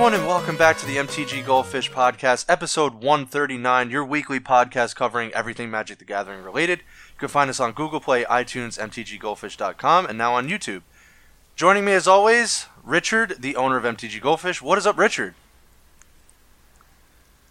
everyone, and welcome back to the MTG Goldfish Podcast, episode 139, your weekly podcast covering everything Magic the Gathering related. You can find us on Google Play, iTunes, MTGGoldfish.com, and now on YouTube. Joining me as always, Richard, the owner of MTG Goldfish. What is up, Richard?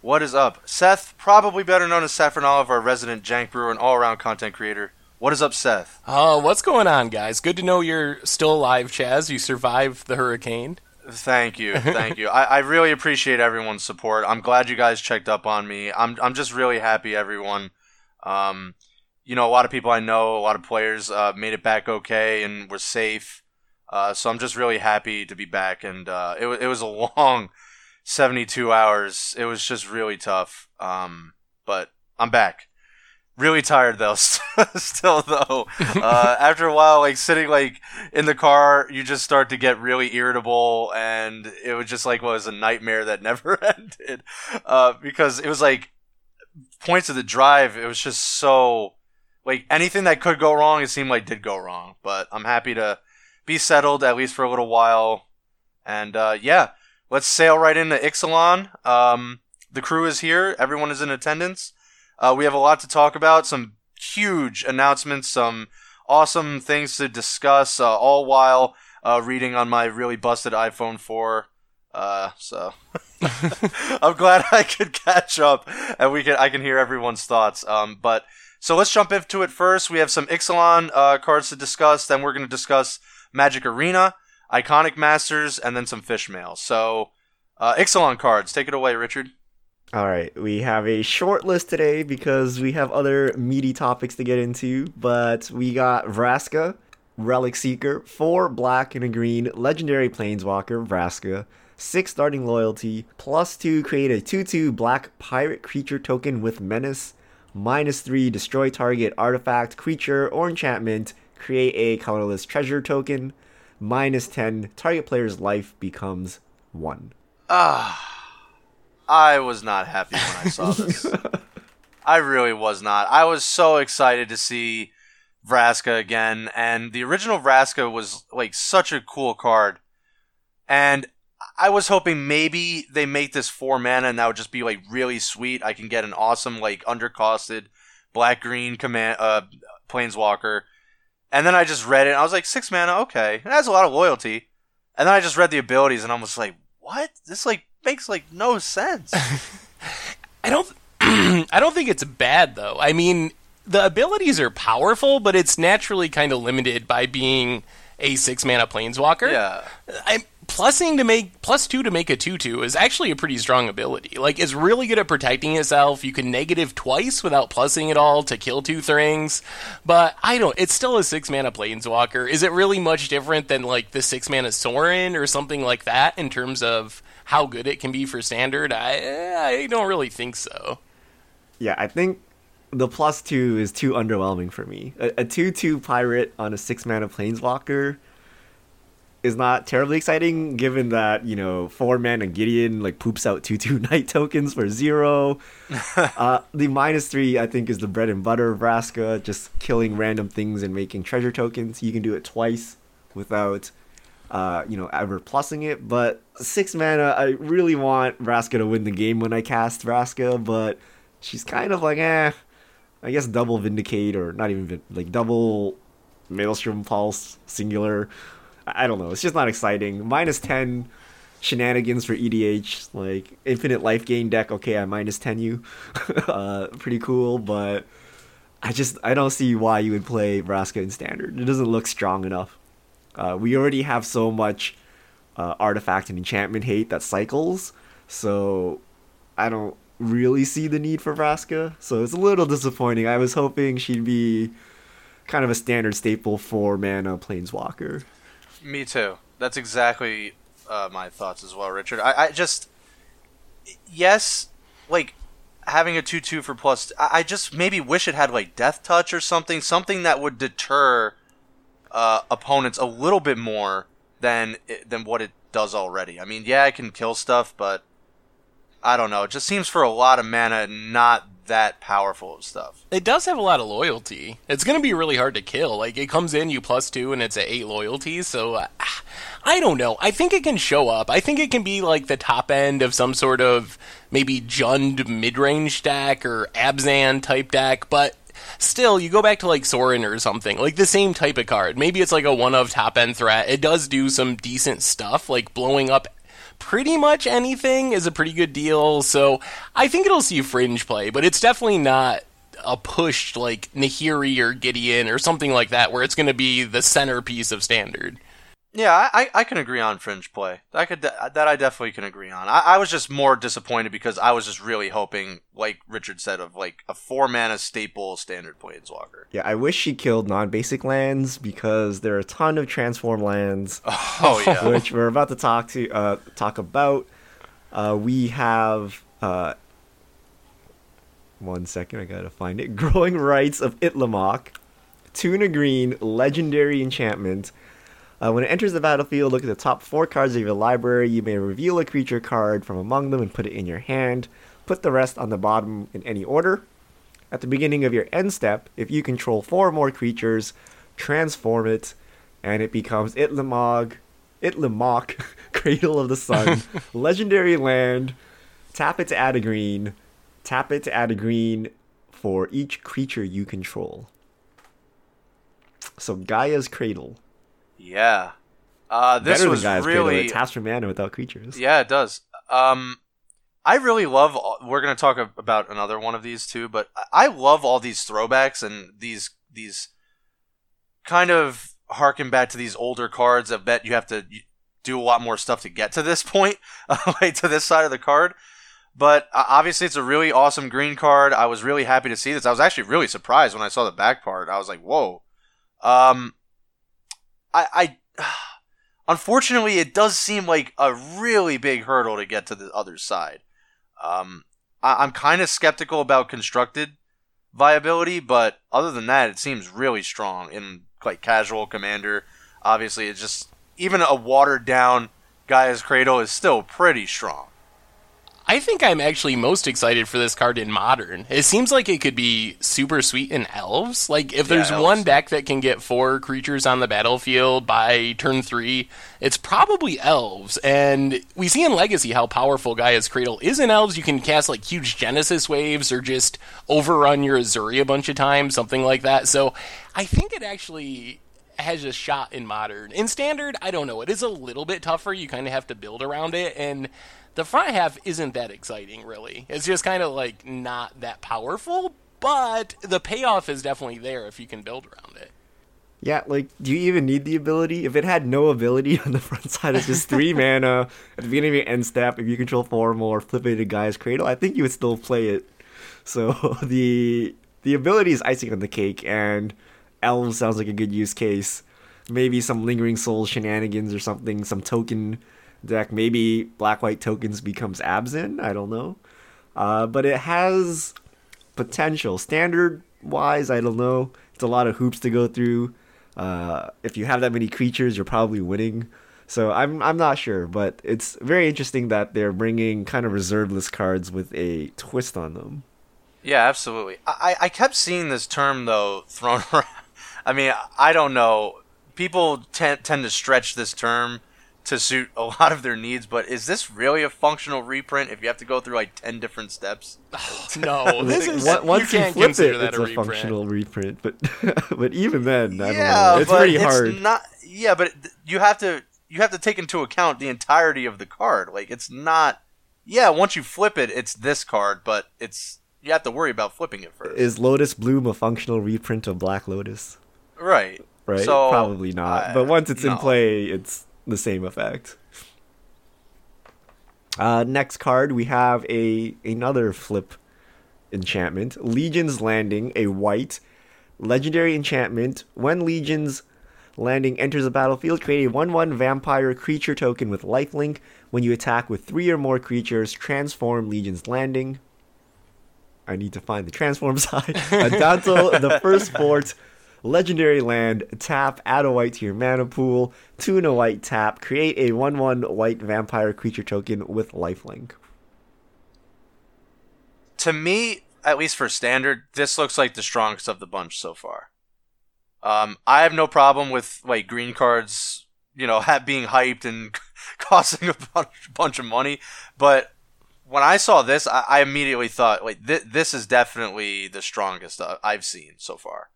What is up? Seth, probably better known as Saffron our resident jank brewer and all around content creator. What is up, Seth? Oh, what's going on, guys? Good to know you're still alive, Chaz. You survived the hurricane. Thank you, thank you. I, I really appreciate everyone's support. I'm glad you guys checked up on me. I'm I'm just really happy everyone. Um, you know, a lot of people I know, a lot of players uh, made it back okay and were safe. Uh, so I'm just really happy to be back. And uh, it it was a long 72 hours. It was just really tough. Um, but I'm back. Really tired though. Still though, uh, after a while, like sitting like in the car, you just start to get really irritable, and it was just like was a nightmare that never ended. Uh, because it was like points of the drive. It was just so like anything that could go wrong. It seemed like did go wrong. But I'm happy to be settled at least for a little while. And uh, yeah, let's sail right into Ixalan. Um, the crew is here. Everyone is in attendance. Uh, we have a lot to talk about. Some huge announcements. Some awesome things to discuss. Uh, all while uh, reading on my really busted iPhone 4. Uh, so I'm glad I could catch up and we can I can hear everyone's thoughts. Um, but so let's jump into it first. We have some Ixalan uh, cards to discuss. Then we're going to discuss Magic Arena, Iconic Masters, and then some fish mail. So, uh, Ixalan cards, take it away, Richard. All right, we have a short list today because we have other meaty topics to get into, but we got Vraska, Relic Seeker, 4 black and a green, Legendary Planeswalker, Vraska, 6 starting loyalty, plus 2 create a 2 2 black pirate creature token with menace, minus 3 destroy target artifact, creature, or enchantment, create a colorless treasure token, minus 10 target player's life becomes 1. Ah. I was not happy when I saw this. I really was not. I was so excited to see Vraska again, and the original Vraska was like such a cool card. And I was hoping maybe they make this four mana and that would just be like really sweet. I can get an awesome like undercosted black green command uh planeswalker. And then I just read it and I was like, six mana, okay. It has a lot of loyalty. And then I just read the abilities and I was like, what? This like makes like no sense. I don't I don't think it's bad though. I mean, the abilities are powerful, but it's naturally kind of limited by being a six mana planeswalker. Yeah. I'm plusing to make plus two to make a two two is actually a pretty strong ability. Like it's really good at protecting itself. You can negative twice without plusing at all to kill two things. But I don't it's still a six mana planeswalker. Is it really much different than like the six mana Sorin or something like that in terms of how good it can be for standard? I I don't really think so. Yeah, I think the plus two is too underwhelming for me. A, a two two pirate on a six mana planeswalker is not terribly exciting, given that you know four mana Gideon like poops out two two night tokens for zero. uh, the minus three I think is the bread and butter of Vraska, just killing random things and making treasure tokens. You can do it twice without. Uh, you know, ever plussing it, but six mana, I really want Vraska to win the game when I cast Vraska, but she's kind of like, eh, I guess double Vindicate or not even like double Maelstrom Pulse singular. I don't know. It's just not exciting. Minus ten shenanigans for EDH, like infinite life gain deck. Okay, I minus ten you. uh, pretty cool, but I just I don't see why you would play Vraska in standard. It doesn't look strong enough. Uh, we already have so much uh, artifact and enchantment hate that cycles, so I don't really see the need for Vraska. So it's a little disappointing. I was hoping she'd be kind of a standard staple for mana planeswalker. Me too. That's exactly uh, my thoughts as well, Richard. I, I just yes, like having a two two for plus. I, I just maybe wish it had like death touch or something, something that would deter uh, opponents a little bit more than than what it does already. I mean, yeah, it can kill stuff, but I don't know. It just seems for a lot of mana not that powerful of stuff. It does have a lot of loyalty. It's going to be really hard to kill. Like it comes in you plus two, and it's at eight loyalty. So uh, I don't know. I think it can show up. I think it can be like the top end of some sort of maybe Jund mid range deck or Abzan type deck, but still, you go back to like Sorin or something, like the same type of card. Maybe it's like a one of top end threat. It does do some decent stuff, like blowing up pretty much anything is a pretty good deal. So I think it'll see fringe play, but it's definitely not a push like Nahiri or Gideon or something like that, where it's going to be the centerpiece of standard. Yeah, I, I can agree on fringe play. I could that I definitely can agree on. I, I was just more disappointed because I was just really hoping, like Richard said, of like a four mana staple standard planeswalker. Yeah, I wish she killed non-basic lands because there are a ton of transform lands, Oh yeah, which we're about to talk to uh, talk about. Uh, we have uh, one second, I gotta find it. Growing Rites of Itlimoc, Tuna Green, Legendary Enchantment. Uh, when it enters the battlefield, look at the top four cards of your library. You may reveal a creature card from among them and put it in your hand. Put the rest on the bottom in any order. At the beginning of your end step, if you control four or more creatures, transform it, and it becomes Itlamog, Itlimoc, Cradle of the Sun, Legendary Land. Tap it to add a green. Tap it to add a green for each creature you control. So Gaia's Cradle. Yeah. Uh, this Better was Cradle. really It taps for mana without creatures. Yeah, it does. Um, I really love. all- We're gonna talk about another one of these too, but I I love all these throwbacks and these these kind of harken back to these older cards. I bet you have to do a lot more stuff to get to this point, like to this side of the card. But uh, obviously, it's a really awesome green card. I was really happy to see this. I was actually really surprised when I saw the back part. I was like, "Whoa!" Um, I, I unfortunately, it does seem like a really big hurdle to get to the other side. Um, I, I'm kind of skeptical about constructed viability, but other than that, it seems really strong in like casual commander. Obviously, it's just even a watered down Gaia's Cradle is still pretty strong. I think I'm actually most excited for this card in modern. It seems like it could be super sweet in elves. Like if there's elves. one deck that can get four creatures on the battlefield by turn three, it's probably elves. And we see in Legacy how powerful Gaia's Cradle is in elves. You can cast like huge Genesis waves or just overrun your Ezuri a bunch of times, something like that. So I think it actually has a shot in modern. In standard, I don't know. It is a little bit tougher. You kind of have to build around it, and the front half isn't that exciting, really. It's just kind of like not that powerful, but the payoff is definitely there if you can build around it. Yeah, like, do you even need the ability? If it had no ability on the front side, it's just three mana at the beginning of your end step. If you control four or more, flip it to Gaia's Cradle. I think you would still play it. So the the ability is icing on the cake, and Elves sounds like a good use case. Maybe some Lingering Soul shenanigans or something, some token deck. Maybe Black White Tokens becomes Abzan. I don't know. Uh, but it has potential. Standard wise, I don't know. It's a lot of hoops to go through. Uh, if you have that many creatures, you're probably winning. So I'm I'm not sure, but it's very interesting that they're bringing kind of reserve list cards with a twist on them. Yeah, absolutely. I, I kept seeing this term though thrown around. I mean, I don't know. People tend tend to stretch this term to suit a lot of their needs, but is this really a functional reprint if you have to go through like ten different steps? No, this is Once- Once you you, can't flip consider it, that it's a a, reprint. functional reprint. But but even then, I don't yeah, know. It's pretty it's hard. not. Yeah, but you have to you have to take into account the entirety of the card. Like it's not. Yeah, once you flip it, it's this card, but it's you have to worry about flipping it first. Is Lotus Bloom a functional reprint of Black Lotus? Right. Right? So, Probably not. I- but once it's in play, it's the same effect. Uh, next card, we have a another flip enchantment. Legion's Landing, a white legendary enchantment. When Legion's Landing enters the battlefield, create a 1 1 vampire creature token with lifelink. When you attack with three or more creatures, transform Legion's Landing. I need to find the transform side. Adanto, the first fort, legendary land, tap, add a white to your mana pool, two a white tap, create a 1 1 white vampire creature token with lifelink. to me, at least for standard, this looks like the strongest of the bunch so far. Um, I have no problem with like green cards, you know, being hyped and costing a bunch, bunch of money, but when I saw this, I, I immediately thought, like, th- this is definitely the strongest uh, I've seen so far.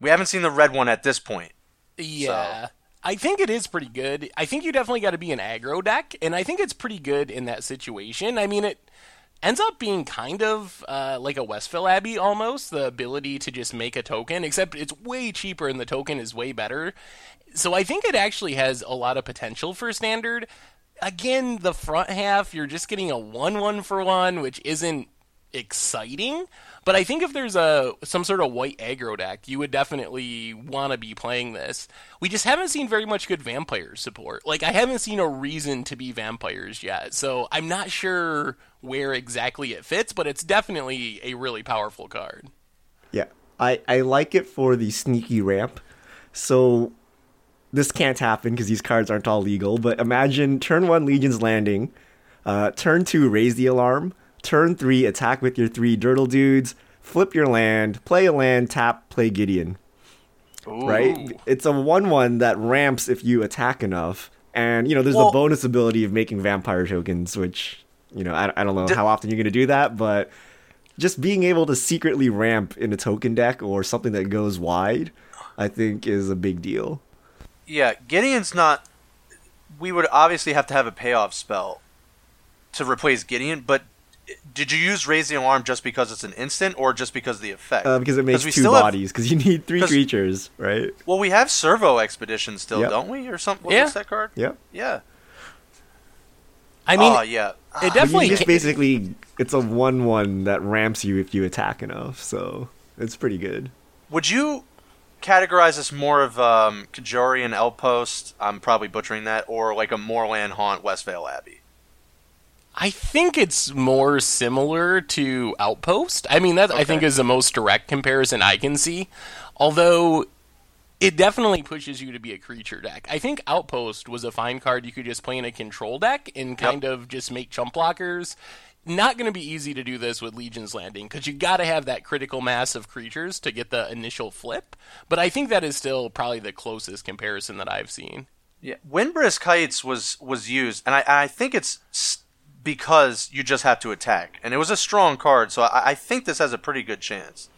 We haven't seen the red one at this point. Yeah. So. I think it is pretty good. I think you definitely got to be an aggro deck, and I think it's pretty good in that situation. I mean, it ends up being kind of uh, like a Westvale Abbey almost, the ability to just make a token, except it's way cheaper and the token is way better. So I think it actually has a lot of potential for standard again, the front half, you're just getting a 1 1 for 1, which isn't exciting. But I think if there's a some sort of white aggro deck, you would definitely want to be playing this. We just haven't seen very much good vampire support. Like I haven't seen a reason to be vampires yet. So I'm not sure where exactly it fits, but it's definitely a really powerful card. Yeah. I I like it for the sneaky ramp. So this can't happen because these cards aren't all legal. But imagine turn one Legion's Landing, uh, turn two raise the alarm, turn three attack with your three Dirtle dudes, flip your land, play a land, tap, play Gideon. Ooh. Right? It's a one-one that ramps if you attack enough, and you know there's well, the bonus ability of making vampire tokens, which you know I, I don't know d- how often you're gonna do that, but just being able to secretly ramp in a token deck or something that goes wide, I think is a big deal yeah, Gideon's not. We would obviously have to have a payoff spell to replace Gideon, but did you use raise the alarm just because it's an instant, or just because of the effect? Uh, because it makes two bodies. Because you need three creatures, right? Well, we have Servo Expedition still, yep. don't we, or something? What yeah. that card? Yeah. Yeah. I mean, oh, yeah. It definitely just basically it's a one-one that ramps you if you attack enough, so it's pretty good. Would you categorize this more of um, Kjeldoran Outpost. I'm probably butchering that, or like a Moorland Haunt Westvale Abbey. I think it's more similar to Outpost. I mean, that okay. I think is the most direct comparison I can see. Although it definitely pushes you to be a creature deck. I think Outpost was a fine card you could just play in a control deck and kind yep. of just make chump blockers not going to be easy to do this with Legion's Landing because you got to have that critical mass of creatures to get the initial flip. But I think that is still probably the closest comparison that I've seen. Yeah, Windbrisk Heights was was used, and I I think it's because you just have to attack, and it was a strong card, so I, I think this has a pretty good chance.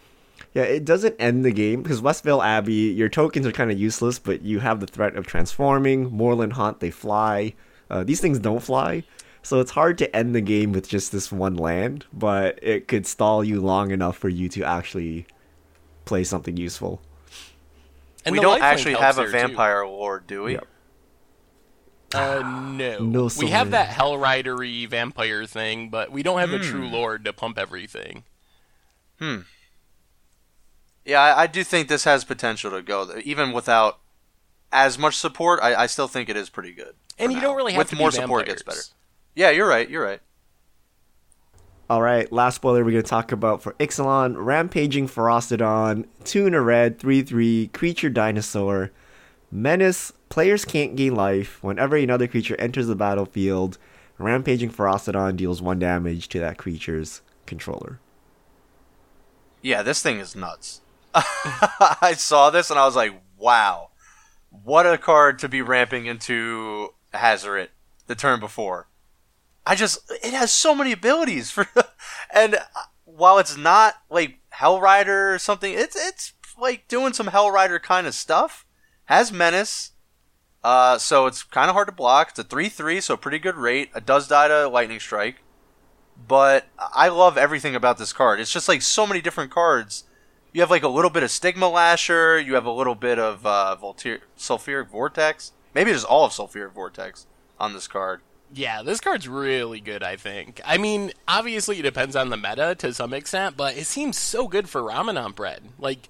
Yeah, it doesn't end the game because Westvale Abbey, your tokens are kind of useless, but you have the threat of transforming. Moorland Haunt, they fly. Uh, these things don't fly, so it's hard to end the game with just this one land, but it could stall you long enough for you to actually play something useful. And we don't actually have a vampire too. lord, do we? Yep. Uh, no. no we have that Hellridery vampire thing, but we don't have a true hmm. lord to pump everything. Hmm. Yeah, I, I, do think this has potential to go, even without as much support. I, I still think it is pretty good. And you now. don't really have with to more support, gets better. Yeah, you're right. You're right. All right, last spoiler we're going to talk about for Ixalan Rampaging Ferocidon, 2 in a red, 3 3, creature dinosaur. Menace, players can't gain life. Whenever another creature enters the battlefield, Rampaging Ferocidon deals 1 damage to that creature's controller. Yeah, this thing is nuts. I saw this and I was like, wow. What a card to be ramping into Hazoret the turn before. I just it has so many abilities for, and uh, while it's not like Hellrider or something, it's it's like doing some Hellrider kind of stuff. Has menace, uh, so it's kind of hard to block. It's a three three, so a pretty good rate. It does die to lightning strike, but I love everything about this card. It's just like so many different cards. You have like a little bit of Stigma Lasher. You have a little bit of uh, Voltir- Sulfuric Vortex. Maybe just all of Sulfuric Vortex on this card. Yeah, this card's really good, I think. I mean, obviously it depends on the meta to some extent, but it seems so good for Ramunap Red. Like,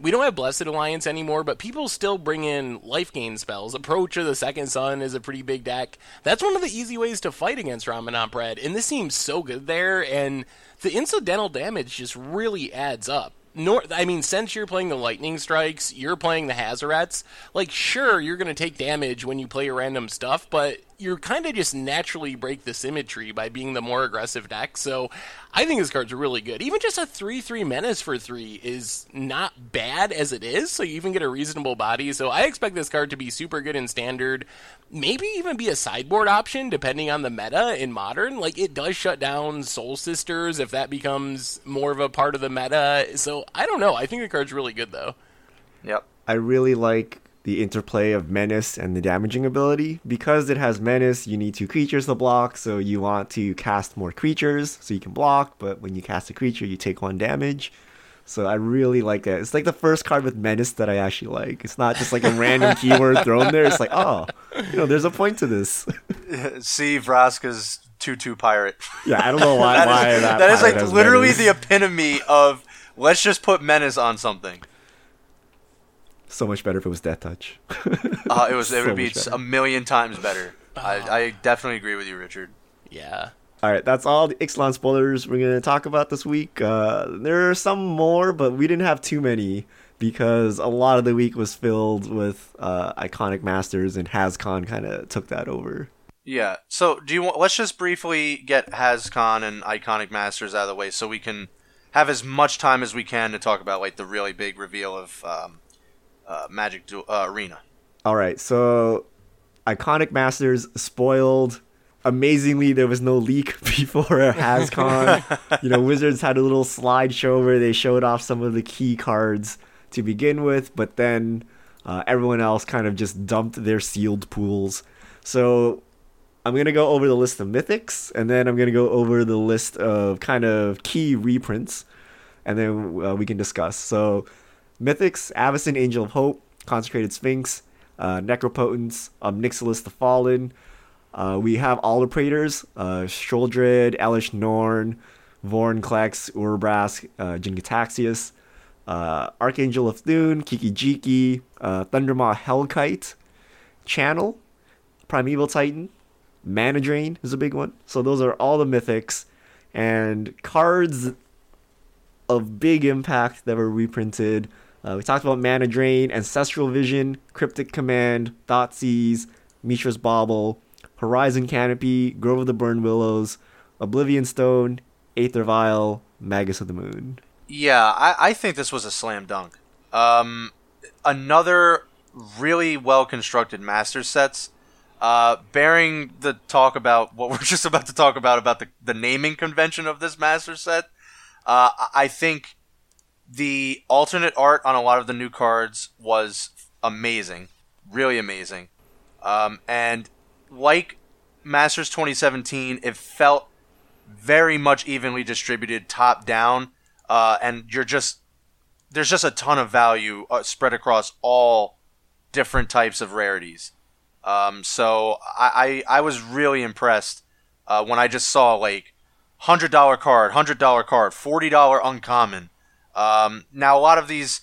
we don't have Blessed Alliance anymore, but people still bring in life gain spells. Approach of the Second Sun is a pretty big deck. That's one of the easy ways to fight against Ramunap Red, and this seems so good there, and the incidental damage just really adds up. Nor, I mean, since you're playing the lightning strikes, you're playing the Hazorets. Like, sure, you're going to take damage when you play your random stuff, but you're kind of just naturally break the symmetry by being the more aggressive deck. So I think this card's really good. Even just a 3 3 menace for 3 is not bad as it is, so you even get a reasonable body. So I expect this card to be super good in standard, maybe even be a sideboard option depending on the meta in modern. Like it does shut down Soul Sisters if that becomes more of a part of the meta. So I don't know. I think the card's really good though. Yep. I really like the interplay of menace and the damaging ability. Because it has menace, you need two creatures to block, so you want to cast more creatures so you can block, but when you cast a creature, you take one damage. So I really like that. It's like the first card with menace that I actually like. It's not just like a random keyword thrown there. It's like, oh, you know, there's a point to this. See Vraska's two-two pirate. Yeah, I don't know why. that why is, that, that is like literally menace. the epitome of let's just put menace on something. So much better if it was Death Touch. Uh, it was it So would be better. a million times better. I, I definitely agree with you, Richard. Yeah. All right, that's all the Ixalan spoilers we're going to talk about this week. Uh, there are some more, but we didn't have too many because a lot of the week was filled with uh, iconic masters, and HasCon kind of took that over. Yeah. So do you want? Let's just briefly get HasCon and Iconic Masters out of the way, so we can have as much time as we can to talk about like the really big reveal of um, uh, Magic du- uh, Arena. All right, so iconic masters spoiled. Amazingly, there was no leak before HasCon. you know, Wizards had a little slideshow where they showed off some of the key cards to begin with, but then uh, everyone else kind of just dumped their sealed pools. So I'm gonna go over the list of mythics, and then I'm gonna go over the list of kind of key reprints, and then uh, we can discuss. So, mythics: Avacyn, Angel of Hope, Consecrated Sphinx, uh, Necropotence, Omnixilus the Fallen. Uh, we have all the Praetors: uh, Sheoldred, Elesh Norn, Vorinclex, Urabrask, uh, Jin-Gitaxias, uh, Archangel of Thune, Kiki Jiki, uh, Thundermaw Hellkite, Channel, Primeval Titan, Mana Drain is a big one. So those are all the mythics and cards of big impact that were reprinted. Uh, we talked about Mana Drain, Ancestral Vision, Cryptic Command, Thoughtseize, Mishra's Bauble, Horizon Canopy, Grove of the Burnwillows, Oblivion Stone, Aether Vial, Magus of the Moon. Yeah, I, I think this was a slam dunk. Um, another really well constructed master sets. Uh, bearing the talk about what we're just about to talk about about the, the naming convention of this master set, uh, I think the alternate art on a lot of the new cards was amazing, really amazing. Um, and like Masters 2017, it felt very much evenly distributed top down, uh, and you're just there's just a ton of value uh, spread across all different types of rarities. Um, so I, I I was really impressed uh, when I just saw like hundred dollar card, hundred dollar card, forty dollar uncommon. Um, now a lot of these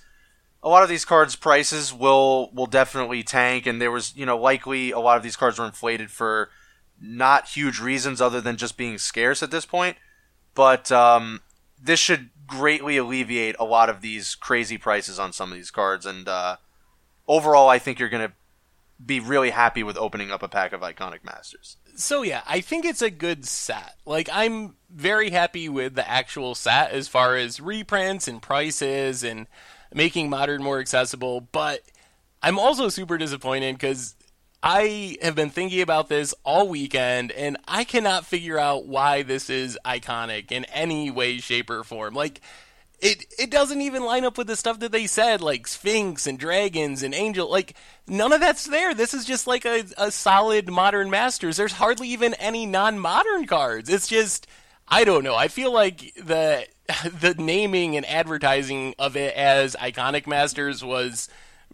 a lot of these cards prices will will definitely tank, and there was you know likely a lot of these cards were inflated for not huge reasons other than just being scarce at this point. But um, this should greatly alleviate a lot of these crazy prices on some of these cards, and uh, overall, I think you're gonna be really happy with opening up a pack of iconic masters. So yeah, I think it's a good set. Like I'm very happy with the actual set as far as reprints and prices and making modern more accessible, but I'm also super disappointed because I have been thinking about this all weekend and I cannot figure out why this is iconic in any way, shape, or form. Like it it doesn't even line up with the stuff that they said, like Sphinx and dragons and angel. Like none of that's there. This is just like a, a solid modern masters. There's hardly even any non-modern cards. It's just I don't know. I feel like the the naming and advertising of it as iconic masters was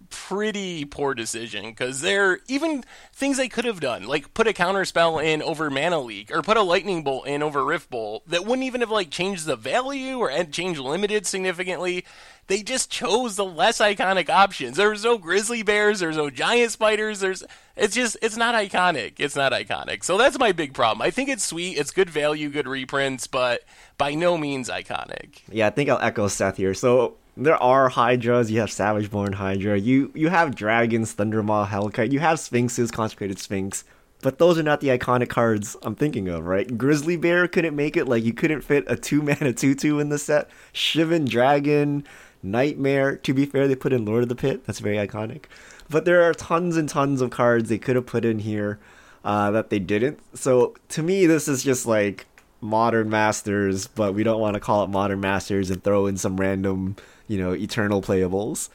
pretty poor decision because they're even things they could have done like put a counter spell in over mana leak or put a lightning bolt in over rift bolt that wouldn't even have like changed the value or had changed limited significantly. They just chose the less iconic options. There's no grizzly bears there's no giant spiders there's it's just it's not iconic it's not iconic. So that's my big problem. I think it's sweet it's good value good reprints but by no means iconic. Yeah, I think I'll echo Seth here. So there are Hydras. You have Savageborn Hydra. You you have dragons, Thundermaw, Hellkite. You have Sphinxes, Consecrated Sphinx. But those are not the iconic cards I'm thinking of, right? Grizzly Bear couldn't make it, like you couldn't fit a two mana two two in the set. Shivan Dragon, Nightmare. To be fair, they put in Lord of the Pit. That's very iconic. But there are tons and tons of cards they could have put in here uh, that they didn't. So to me, this is just like modern masters, but we don't want to call it modern masters and throw in some random, you know, eternal playables.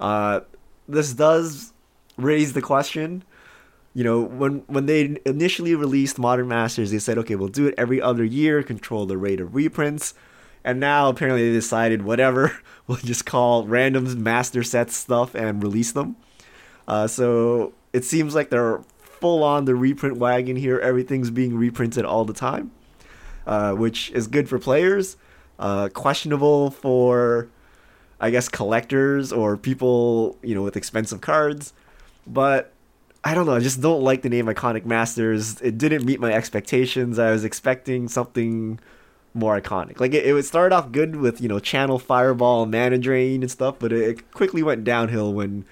Uh, this does raise the question. You know, when when they initially released Modern Masters, they said, okay, we'll do it every other year, control the rate of reprints. And now apparently they decided, whatever, we'll just call random master sets stuff and release them. Uh, so it seems like they're full on the reprint wagon here. Everything's being reprinted all the time, uh, which is good for players. Uh, questionable for, I guess, collectors or people you know with expensive cards. But I don't know. I just don't like the name Iconic Masters. It didn't meet my expectations. I was expecting something more iconic. Like it, it would start off good with you know Channel Fireball, Mana Drain, and stuff, but it, quickly went downhill when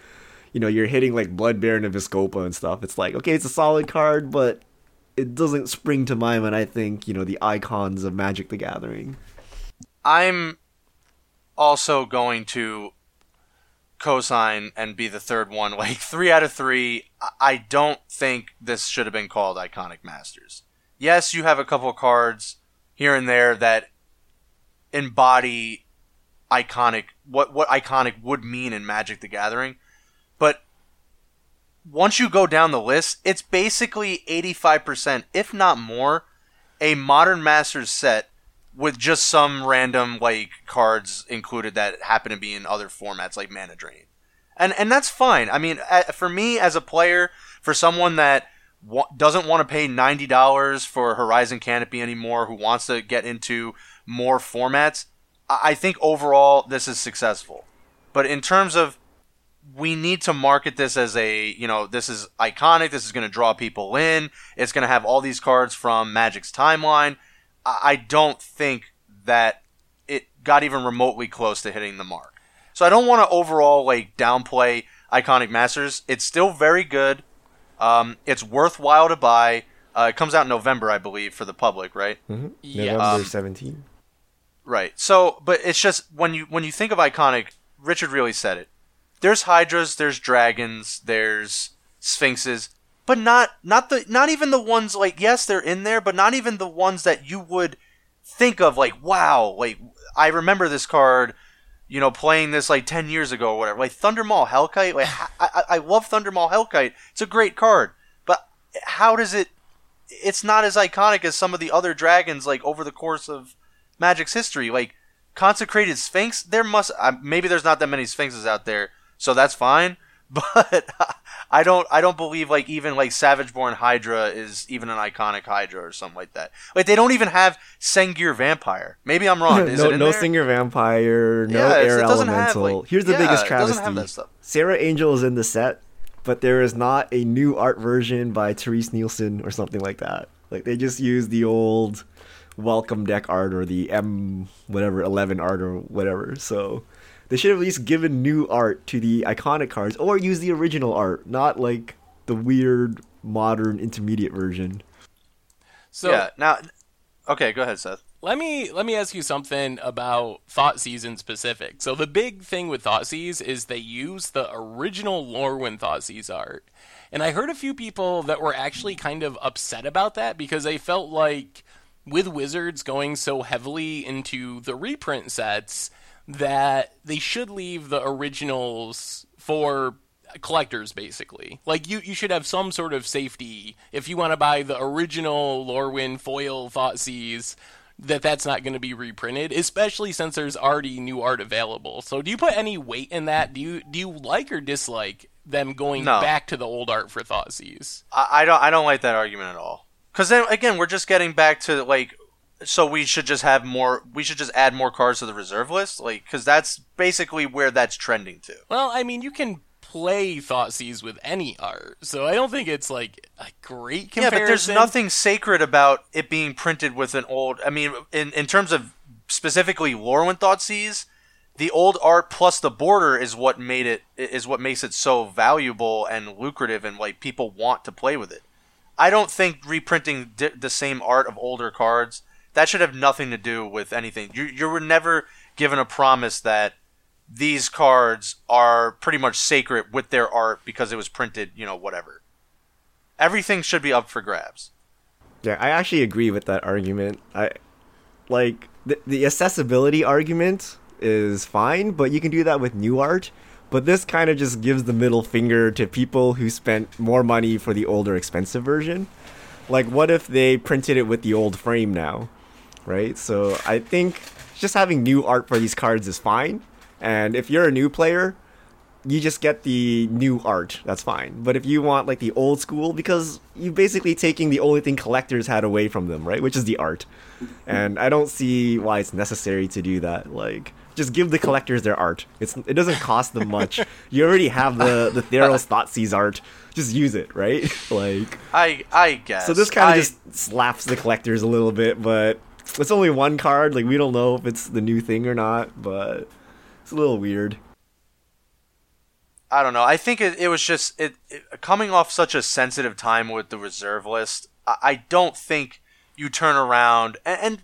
you know you're hitting like Blood Baron and Vizkopa and stuff. It's like okay, it's a solid card, but it doesn't spring to mind when I think you know the icons of Magic the Gathering. I'm also going to cosign and be the third one. Like three out of three, I don't think this should have been called Iconic Masters. Yes, you have a couple cards here and there that embody iconic what what iconic would mean in Magic the Gathering, but once you go down the list, it's basically 85%, if not more, a modern Masters set with just some random like cards included that happen to be in other formats like Mana Drain. And and that's fine. I mean, for me as a player, for someone that doesn't want to pay $90 for Horizon Canopy anymore, who wants to get into more formats, I think overall this is successful. But in terms of we need to market this as a, you know, this is iconic, this is going to draw people in, it's going to have all these cards from Magic's timeline. I don't think that it got even remotely close to hitting the mark. So I don't want to overall like downplay Iconic Masters. It's still very good. Um, it's worthwhile to buy. Uh, it comes out in November, I believe, for the public, right? Mm-hmm. Yeah. November um, 17. Right. So, but it's just when you when you think of iconic, Richard really said it. There's hydras, there's dragons, there's sphinxes, but not not the not even the ones like yes, they're in there, but not even the ones that you would think of like wow, like I remember this card you know, playing this like 10 years ago or whatever. Like Thunder Thundermaw Hellkite, like I, I love Thundermaw Hellkite. It's a great card. But how does it it's not as iconic as some of the other dragons like over the course of Magic's history. Like Consecrated Sphinx, there must uh, maybe there's not that many sphinxes out there, so that's fine. But I don't I don't believe like even like Savageborn Hydra is even an iconic Hydra or something like that. Like they don't even have Sengir Vampire. Maybe I'm wrong. Is no, no there? Sengir Vampire, no yeah, Air Elemental. Have, like, Here's the yeah, biggest travesty. Serra Angel is in the set, but there is not a new art version by Terese Nielsen or something like that. Like they just use the old welcome deck art or the M whatever 11 art or whatever. So they should have at least given new art to the iconic cards or use the original art, not like the weird modern intermediate version. So yeah, now okay, go ahead, Seth. Let me let me ask you something about Thought in specific. So the big thing with Thought Thoughtseize is they use the original Lorwyn Thought Thoughtseize art. And I heard a few people that were actually kind of upset about that because they felt like with Wizards going so heavily into the reprint sets, that they should leave the originals for collectors basically. Like you you should have some sort of safety. If you want to buy the original lorwyn foil thoughtseize that that's not going to be reprinted especially since there's already new art available. So do you put any weight in that? Do you do you like or dislike them going no. back to the old art for thoughtseize? I, I don't i don't like that argument at all. Because then again we're just getting back to like so we should just have more we should just add more cards to the reserve list? Like because that's basically where that's trending to. Well i mean you can play thoughtseize with any art so i don't think it's like a great comparison. yeah but there's nothing sacred about it being printed with an old i mean in, in terms of specifically lorwyn thoughtseize the old art plus the border is what made it is what makes it so valuable and lucrative and like people want to play with it. I don't think reprinting di- the same art of older cards that should have nothing to do with anything. You you were never given a promise that these cards are pretty much sacred with their art because it was printed, you know, whatever. Everything should be up for grabs. Yeah, I actually agree with that argument. I like the, the accessibility argument is fine, but you can do that with new art. But this kind of just gives the middle finger to people who spent more money for the older expensive version. Like what if they printed it with the old frame now? Right? So I think just having new art for these cards is fine. And if you're a new player, you just get the new art. That's fine. But if you want like the old school, because you're basically taking the only thing collectors had away from them, right? Which is the art. And I don't see why it's necessary to do that. Like, just give the collectors their art. It's it doesn't cost them much. you already have the the Theros Thoughtseize art. Just use it, right? like I I guess. So this kind of just slaps the collectors a little bit, but it's only one card. Like we don't know if it's the new thing or not, but it's a little weird. I don't know. I think it, it was just it, it coming off such a sensitive time with the reserve list. I, I don't think you turn around and, and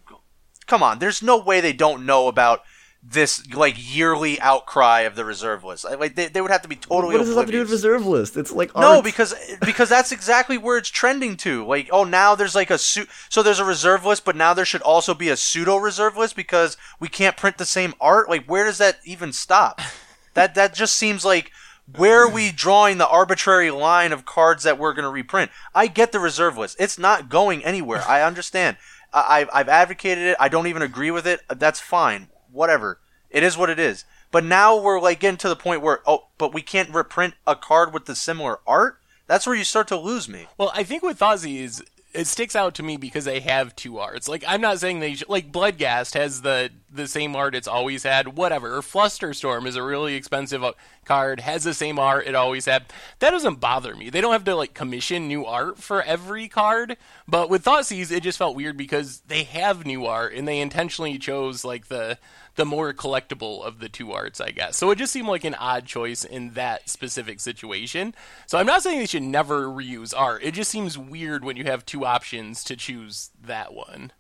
come on. There's no way they don't know about this like yearly outcry of the reserve list. Like they, they would have to be totally. what does this have to do with reserve list? It's like No, art. because because that's exactly where it's trending to. Like, oh, now there's like a su- so there's a reserve list, but now there should also be a pseudo reserve list because we can't print the same art. Like, where does that even stop? that that just seems like where are we drawing the arbitrary line of cards that we're going to reprint? I get the reserve list; it's not going anywhere. I understand. I, I've I've advocated it. I don't even agree with it. That's fine. Whatever. It is what it is. But now we're like getting to the point where oh, but we can't reprint a card with the similar art. That's where you start to lose me. Well, I think with Thoughtseize, it sticks out to me because they have two arts. Like I'm not saying they sh- like Bloodghast has the the same art it's always had. Whatever. Or Flusterstorm is a really expensive card has the same art it always had. That doesn't bother me. They don't have to like commission new art for every card. But with Thoughtseize, it just felt weird because they have new art and they intentionally chose like the the more collectible of the two arts, I guess. So it just seemed like an odd choice in that specific situation. So I'm not saying they should never reuse art. It just seems weird when you have two options to choose that one.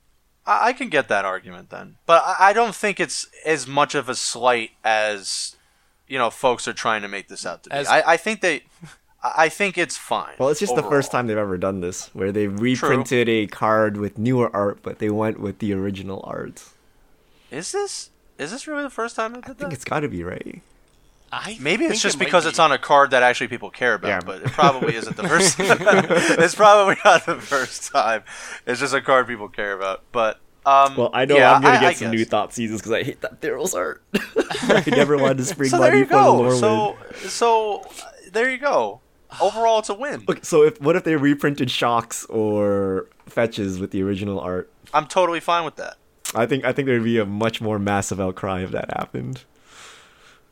I, I can get that argument then, but I, I don't think it's as much of a slight as you know folks are trying to make this out to be. As- I, I think they, I I think it's fine. Well, it's just the first time they've ever done this, where they reprinted a card with newer art, but they went with the original art. Is this is this really the first time they did I think that? it's got to be right. I Maybe it's just it because be. it's on a card that actually people care about, Yeah. but it probably isn't the first. it's probably not the first time. It's just a card people care about. But um, Well, I know yeah, I'm gonna I- get I some guess. new Thoughtseizes because I hate that Theros art. I never wanted to spring So money there you for the go. lore So win. so uh, there you go. Overall, it's a win. Okay, so if what if they reprinted shocks or fetches with the original art? I'm totally fine with that. I think I think there'd be a much more massive outcry if that happened.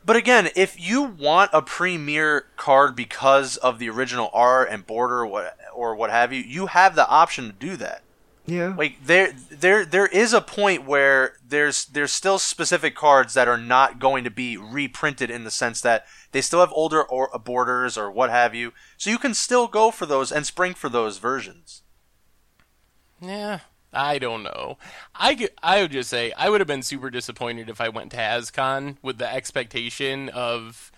But again, if you want a premier card because of the original art and border or what or what have you, you have the option to do that. Yeah. Like there there there is a point where there's there's still specific cards that are not going to be reprinted in the sense that they still have older or uh, borders or what have you. So you can still go for those and spring for those versions. Yeah, I don't know. I I would just say I would have been super disappointed if I went to HasCon with the expectation of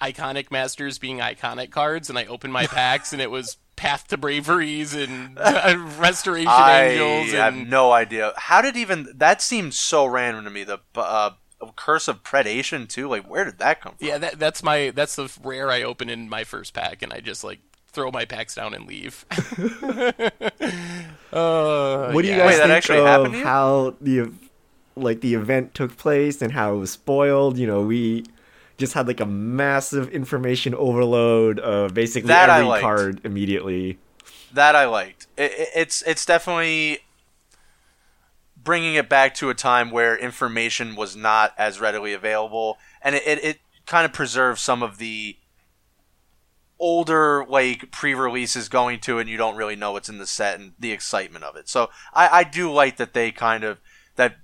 iconic masters being iconic cards, and I opened my packs and it was Path to Braveries and Restoration Angels. I Angels have and no idea. How did even that seems so random to me? The uh, curse of predation too. Like where did that come from? yeah, that, that's my that's the rare I open in my first pack, and I just like throw my packs down and leave. uh, what do you yeah. guys Wait, that think actually of happened how the like the event took place and how it was spoiled? You know, we just had like a massive information overload of basically That every card immediately. That I liked. It, it, it's it's definitely bringing it back to a time where information was not as readily available, and it, it, it kind of preserves some of the older like pre-releases going to and you don't really know what's in the set and the excitement of it. So i i do like that they kind of that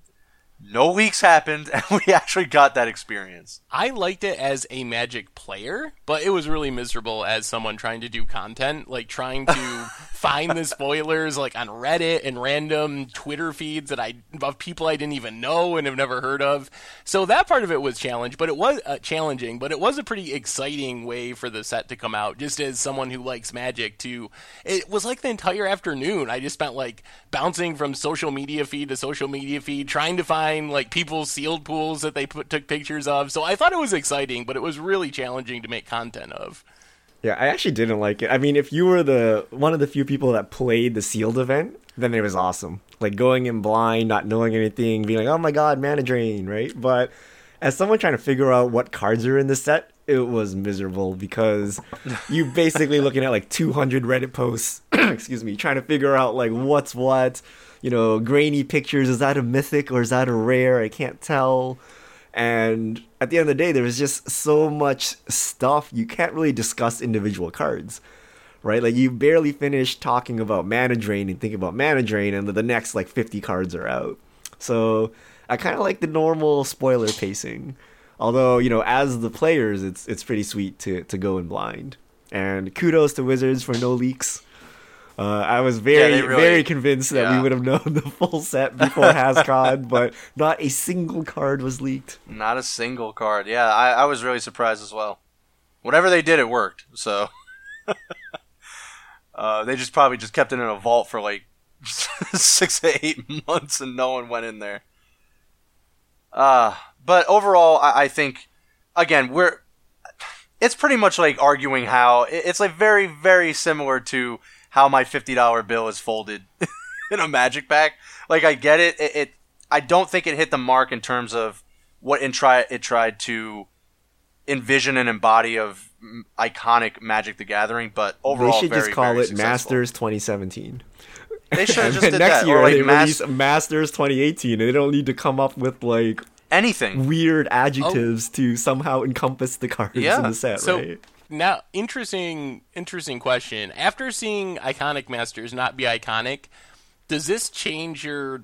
no leaks happened, and we actually got that experience. I liked it as a Magic player, but it was really miserable as someone trying to do content, like trying to find the spoilers like on Reddit and random Twitter feeds that I of people I didn't even know and have never heard of. So that part of it was challenge, but it was uh, challenging, but it was a pretty exciting way for the set to come out. Just as someone who likes Magic, to it was like the entire afternoon. I just spent like bouncing from social media feed to social media feed, trying to find like people's sealed pools that they put, took pictures of. So I thought it was exciting, but it was really challenging to make content of. Yeah, I actually didn't like it. I mean, if you were the one of the few people that played the sealed event, then it was awesome. Like going in blind, not knowing anything, being like, "Oh my god, mana drain," right? But as someone trying to figure out what cards are in the set, it was miserable because you basically looking at like 200 Reddit posts, excuse me, trying to figure out like what's what. You know, grainy pictures. Is that a mythic or is that a rare? I can't tell. And at the end of the day, there was just so much stuff you can't really discuss individual cards, right? Like you barely finish talking about mana drain and think about mana drain, and the next like 50 cards are out. So I kind of like the normal spoiler pacing. Although you know, as the players, it's it's pretty sweet to to go in blind. And kudos to Wizards for no leaks. Uh, I was very, Yeah, really- very convinced that we would have known the full set before HasCon, but not a single card was leaked. Not a single card. Yeah, I, I was really surprised as well. Whatever they did, it worked. So uh, they just probably just kept it in a vault for like six to eight months, and no one went in there. Uh, but overall, I, I think again we're it's pretty much like arguing how it- it's like very very similar to how my fifty dollar bill is folded in a magic pack. Like I get it. it, it I don't think it hit the mark in terms of what it tried it tried to envision and embody of iconic Magic the Gathering, but overall they should very, just call it successful. Masters 2017. They should have just then did next that. year or like they mas- release Masters 2018, and they don't need to come up with like anything. weird oh. adjectives to somehow encompass the cards Yeah. in the set, So right? Now, interesting, interesting question. After seeing iconic masters not be iconic, does this change your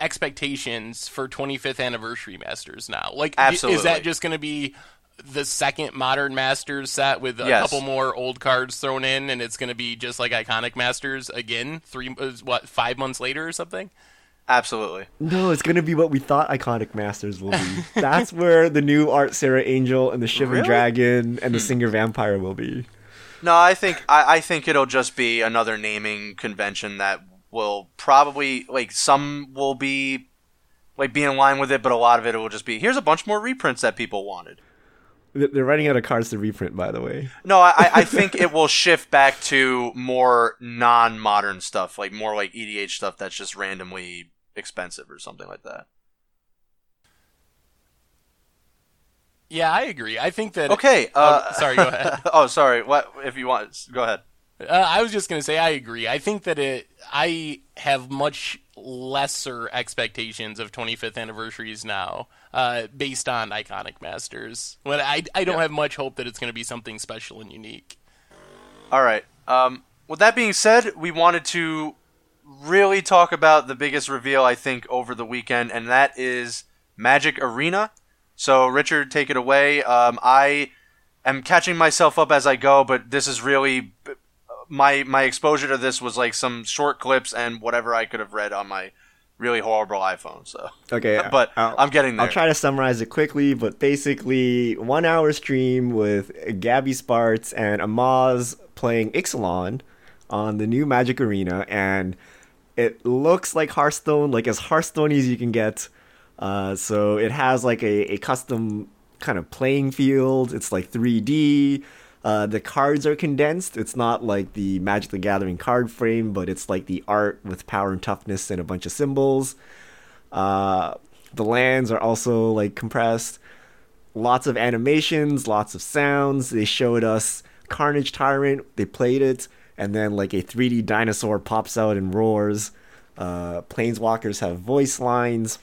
expectations for 25th anniversary masters now? Like, i- is that just going to be the second modern masters set with a Yes. couple more old cards thrown in, and it's going to be just like iconic masters again? Three, uh, what, five months later or something? Absolutely. No, it's gonna be what we thought Iconic Masters will be. That's where the new Art Serra Angel and the Shivan Really? Dragon and the Hmm. Sengir Vampire will be. No, I think I, I think it'll just be another naming convention that will probably like some will be like be in line with it, but a lot of it will just be here's a bunch more reprints that people wanted. They're running out of cards to reprint, by the way. No, I, I- I think it will shift back to more non-modern stuff, like more like EDH stuff that's just randomly expensive or something like that. Yeah, I agree. I think that. Okay. Uh, Oh, sorry, go ahead. oh, sorry. What if you want? Go ahead. Uh, I was just going to say I agree. I think that it. I have much lesser expectations of 25th anniversaries now, uh, based on iconic masters. When I I don't Yeah. have much hope that it's going to be something special and unique. All right. Um, with that being said, we wanted to really talk about the biggest reveal I think over the weekend, and that is Magic Arena. So, Richard, take it away. Um, I am catching myself up as I go, but this is really my my exposure to this was like some short clips and whatever I could have read on my really horrible iPhone. So, Okay, but I'll- I'm getting there. I'll try to summarize it quickly, but basically, one hour stream with Gaby Spartz and Amaz playing Ixalan on the new Magic Arena, and it looks like Hearthstone, like as Hearthstone as you can get. Uh, so it has like a, a custom kind of playing field. It's like 3D. Uh, the cards are condensed. It's not like the Magic the Gathering card frame, but it's like the art with power and toughness and a bunch of symbols. Uh, the lands are also like compressed. Lots of animations, lots of sounds. They showed us Carnage Tyrant. They played it, and then like a 3D dinosaur pops out and roars. Uh, Planeswalkers have voice lines.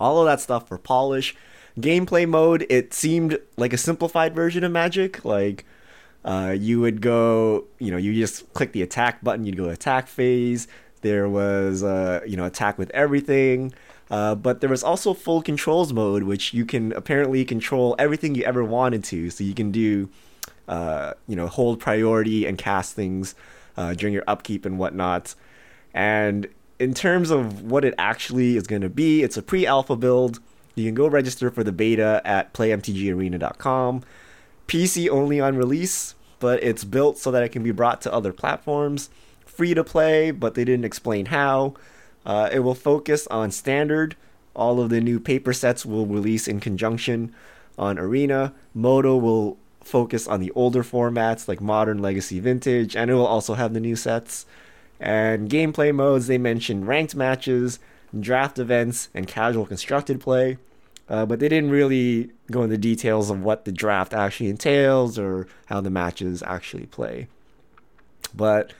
All of that stuff for polish. Gameplay mode, it seemed like a simplified version of Magic. Like uh, you would go, you know, you just click the attack button, you'd go attack phase. There was, uh, you know, attack with everything. Uh, but there was also full controls mode, which you can apparently control everything you ever wanted to. So you can do, uh, you know, hold priority and cast things uh, during your upkeep and whatnot. And in terms of what it actually is going to be, it's a pre-alpha build. You can go register for the beta at playmtgarena.com. PC only on release, but it's built so that it can be brought to other platforms. Free to play, but they didn't explain how. Uh, it will focus on standard. All of the new paper sets will release in conjunction on Arena. Moto will focus on the older formats like Modern, Legacy, Vintage, and it will also have the new sets. And gameplay modes, they mentioned ranked matches, draft events, and casual constructed play. Uh, but they didn't really go into details of what the draft actually entails or how the matches actually play. But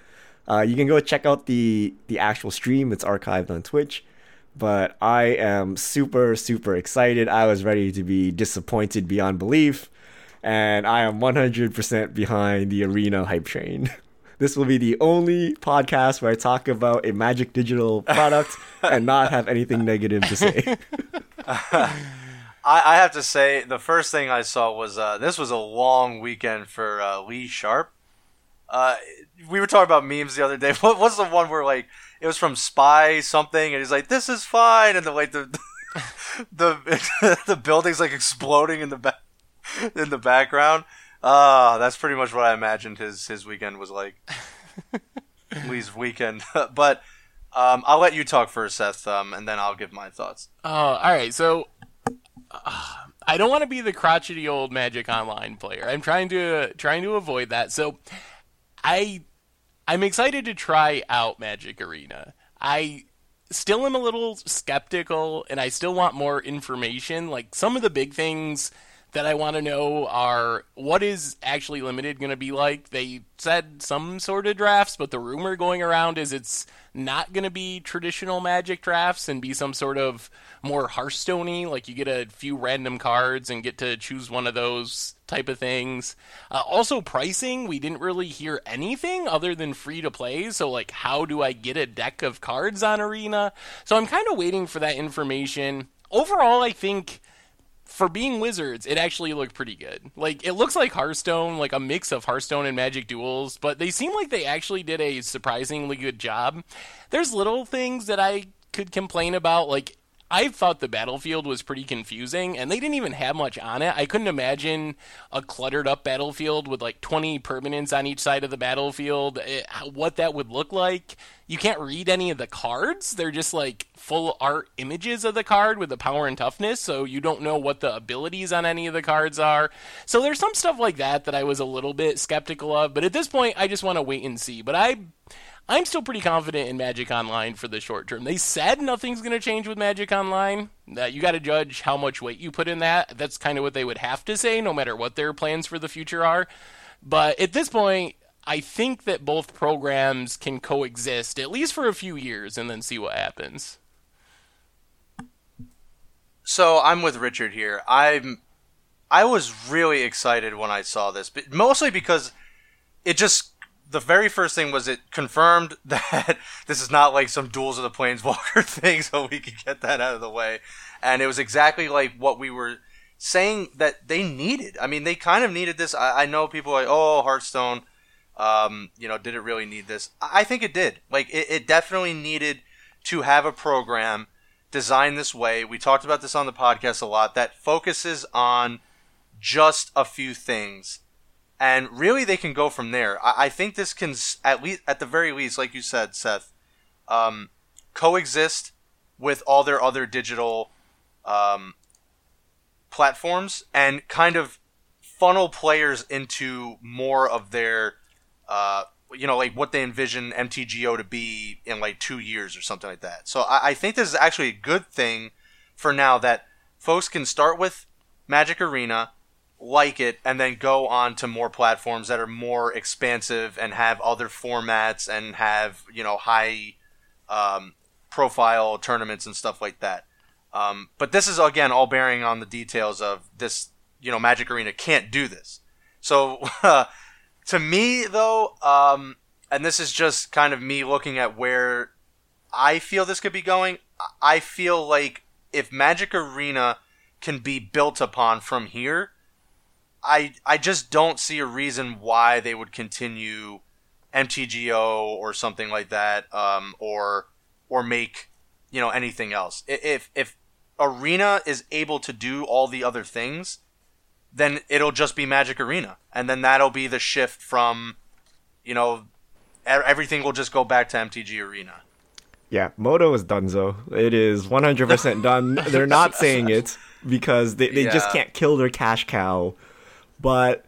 uh, you can go check out the the actual stream. It's archived on Twitch. But I am super super excited. I was ready to be disappointed beyond belief, and I am 100% behind the arena hype train. This will be the only podcast where I talk about a Magic Digital product and not have anything negative to say. I, I have to say, the first thing I saw was uh, this was a long weekend for uh, Lee Sharpe. Uh, we were talking about memes the other day. What was the one where like it was from Spy something, and he's like, "This is fine," and the like the the the building's like exploding in the back in the background. Ah, uh, that's pretty much what I imagined his his weekend was like. Lee's weekend, but um, I'll let you talk first, Seth, um, and then I'll give my thoughts. Oh, all right. So uh, I don't want to be the crotchety old Magic Online player. I'm trying to trying to avoid that. So I I'm excited to try out Magic Arena. I still am a little skeptical, and I still want more information. Like some of the big things that I want to know are what is actually limited going to be like. They said some sort of drafts, but the rumor going around is it's not going to be traditional Magic drafts and be some sort of more Hearthstoney, like you get a few random cards and get to choose one of those type of things. Uh, also, pricing, we didn't really hear anything other than free to play. So, like, how do I get a deck of cards on Arena? So, I'm kind of waiting for that information. Overall, I think for being wizards, it actually looked pretty good. Like it looks like Hearthstone, like a mix of Hearthstone and Magic Duels, but they seem like they actually did a surprisingly good job. There's little things that I could complain about, like I thought the battlefield was pretty confusing, and they didn't even have much on it. I couldn't imagine a cluttered up battlefield with like 20 permanents on each side of the battlefield, it, eh, what that would look like. You can't read any of the cards. They're just like full art images of the card with the power and toughness, so you don't know what the abilities on any of the cards are. So there's some stuff like that that I was a little bit skeptical of, but at this point, I just want to wait and see. But I I'm still pretty confident in Magic Online for the short term. They said nothing's going to change with Magic Online. You got to judge how much weight you put in that. That's kind of what they would have to say, no matter what their plans for the future are. But at this point, I think that both programs can coexist at least for a few years, and then see what happens. So I'm with Richard here. I'm I was really excited when I saw this, but mostly because it just the very first thing was it confirmed that this is not like some Duels of the Planeswalker thing, so we could get that out of the way. And it was exactly like what we were saying that they needed. I mean, they kind of needed this. I, I know people like, oh, Hearthstone, um, you know, did it really need this? I think it did. Like, it, it definitely needed to have a program designed this way. We talked about this on the podcast a lot that focuses on just a few things and really they can go from there. I, I think this can at least, at the very least, like you said, Seth, um, coexist with all their other digital um, platforms and kind of funnel players into more of their, uh, you know, like what they envision MTGO to be in like two years or something like that. So I, I think this is actually a good thing for now that folks can start with Magic Arena like it and then go on to more platforms that are more expansive and have other formats and have you know high um, profile tournaments and stuff like that. Um, but this is again all bearing on the details of this you know magic arena can't do this. So uh, to me though um, and this is just kind of me looking at where i feel this could be going I feel like if Magic Arena can be built upon from here, I I just don't see a reason why they would continue MTGO or something like that, um, or or make you know anything else. If if Arena is able to do all the other things, then it'll just be Magic Arena, and then that'll be the shift from, you know, everything will just go back to MTG Arena. Yeah, Moto is donezo. It is 100% done. They're not saying it because they, they yeah. just can't kill their cash cow. But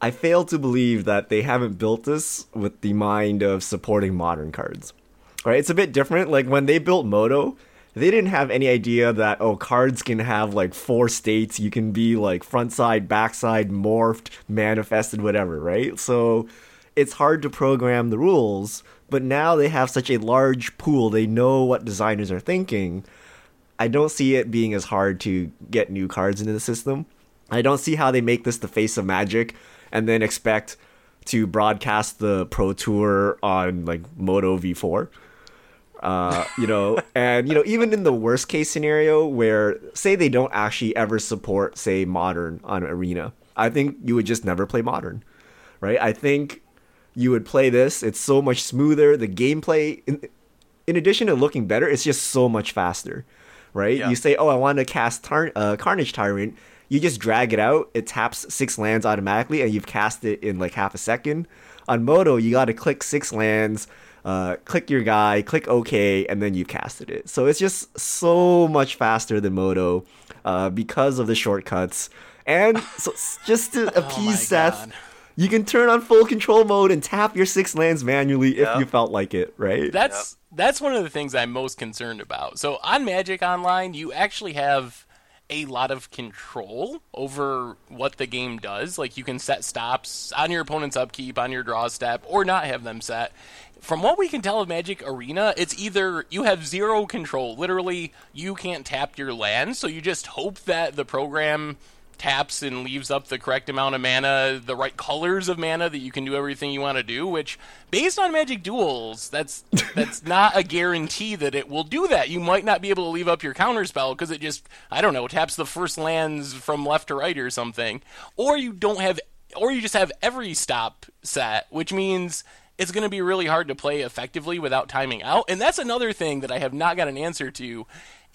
I fail to believe that they haven't built this with the mind of supporting modern cards. Right? It's a bit different. Like when they built Moto, they didn't have any idea that oh cards can have like four states you can be like front side back side morphed manifested whatever right so it's hard to program the rules but now they have such a large pool they know what designers are thinking i don't see it being as hard to get new cards into the system i don't see how they make this the face of magic and then expect to broadcast the pro tour on like moto v4 uh, you know, and you know, even in the worst case scenario where say they don't actually ever support say modern on arena, I think you would just never play modern. Right? I think you would play this. It's so much smoother. The gameplay in, in addition to looking better, it's just so much faster. Right? Yeah. You say, "Oh, I want to cast tar- uh, Carnage Tyrant." You just drag it out. It taps six lands automatically, and you've cast it in like half a second. On Moto, you got to click six lands uh, click your guy, click OK, and then you casted it. So it's just so much faster than Moto uh, because of the shortcuts. And so just to oh appease oh Seth, God. you can turn on full control mode and tap your six lands manually yep. if you felt like it, right? That's yep. that's one of the things I'm most concerned about. So on Magic Online, you actually have a lot of control over what the game does. Like you can set stops on your opponent's upkeep, on your draw step, or not have them set from what we can tell of Magic Arena, it's either you have zero control. Literally, you can't tap your land, so you just hope that the program taps and leaves up the correct amount of mana, the right colors of mana that you can do everything you want to do, which based on Magic Duels, that's that's not a guarantee that it will do that. You might not be able to leave up your counter spell because it just I don't know, taps the first lands from left to right or something. Or you don't have or you just have every stop set, which means it's going to be really hard to play effectively without timing out. And that's another thing that I have not got an answer to.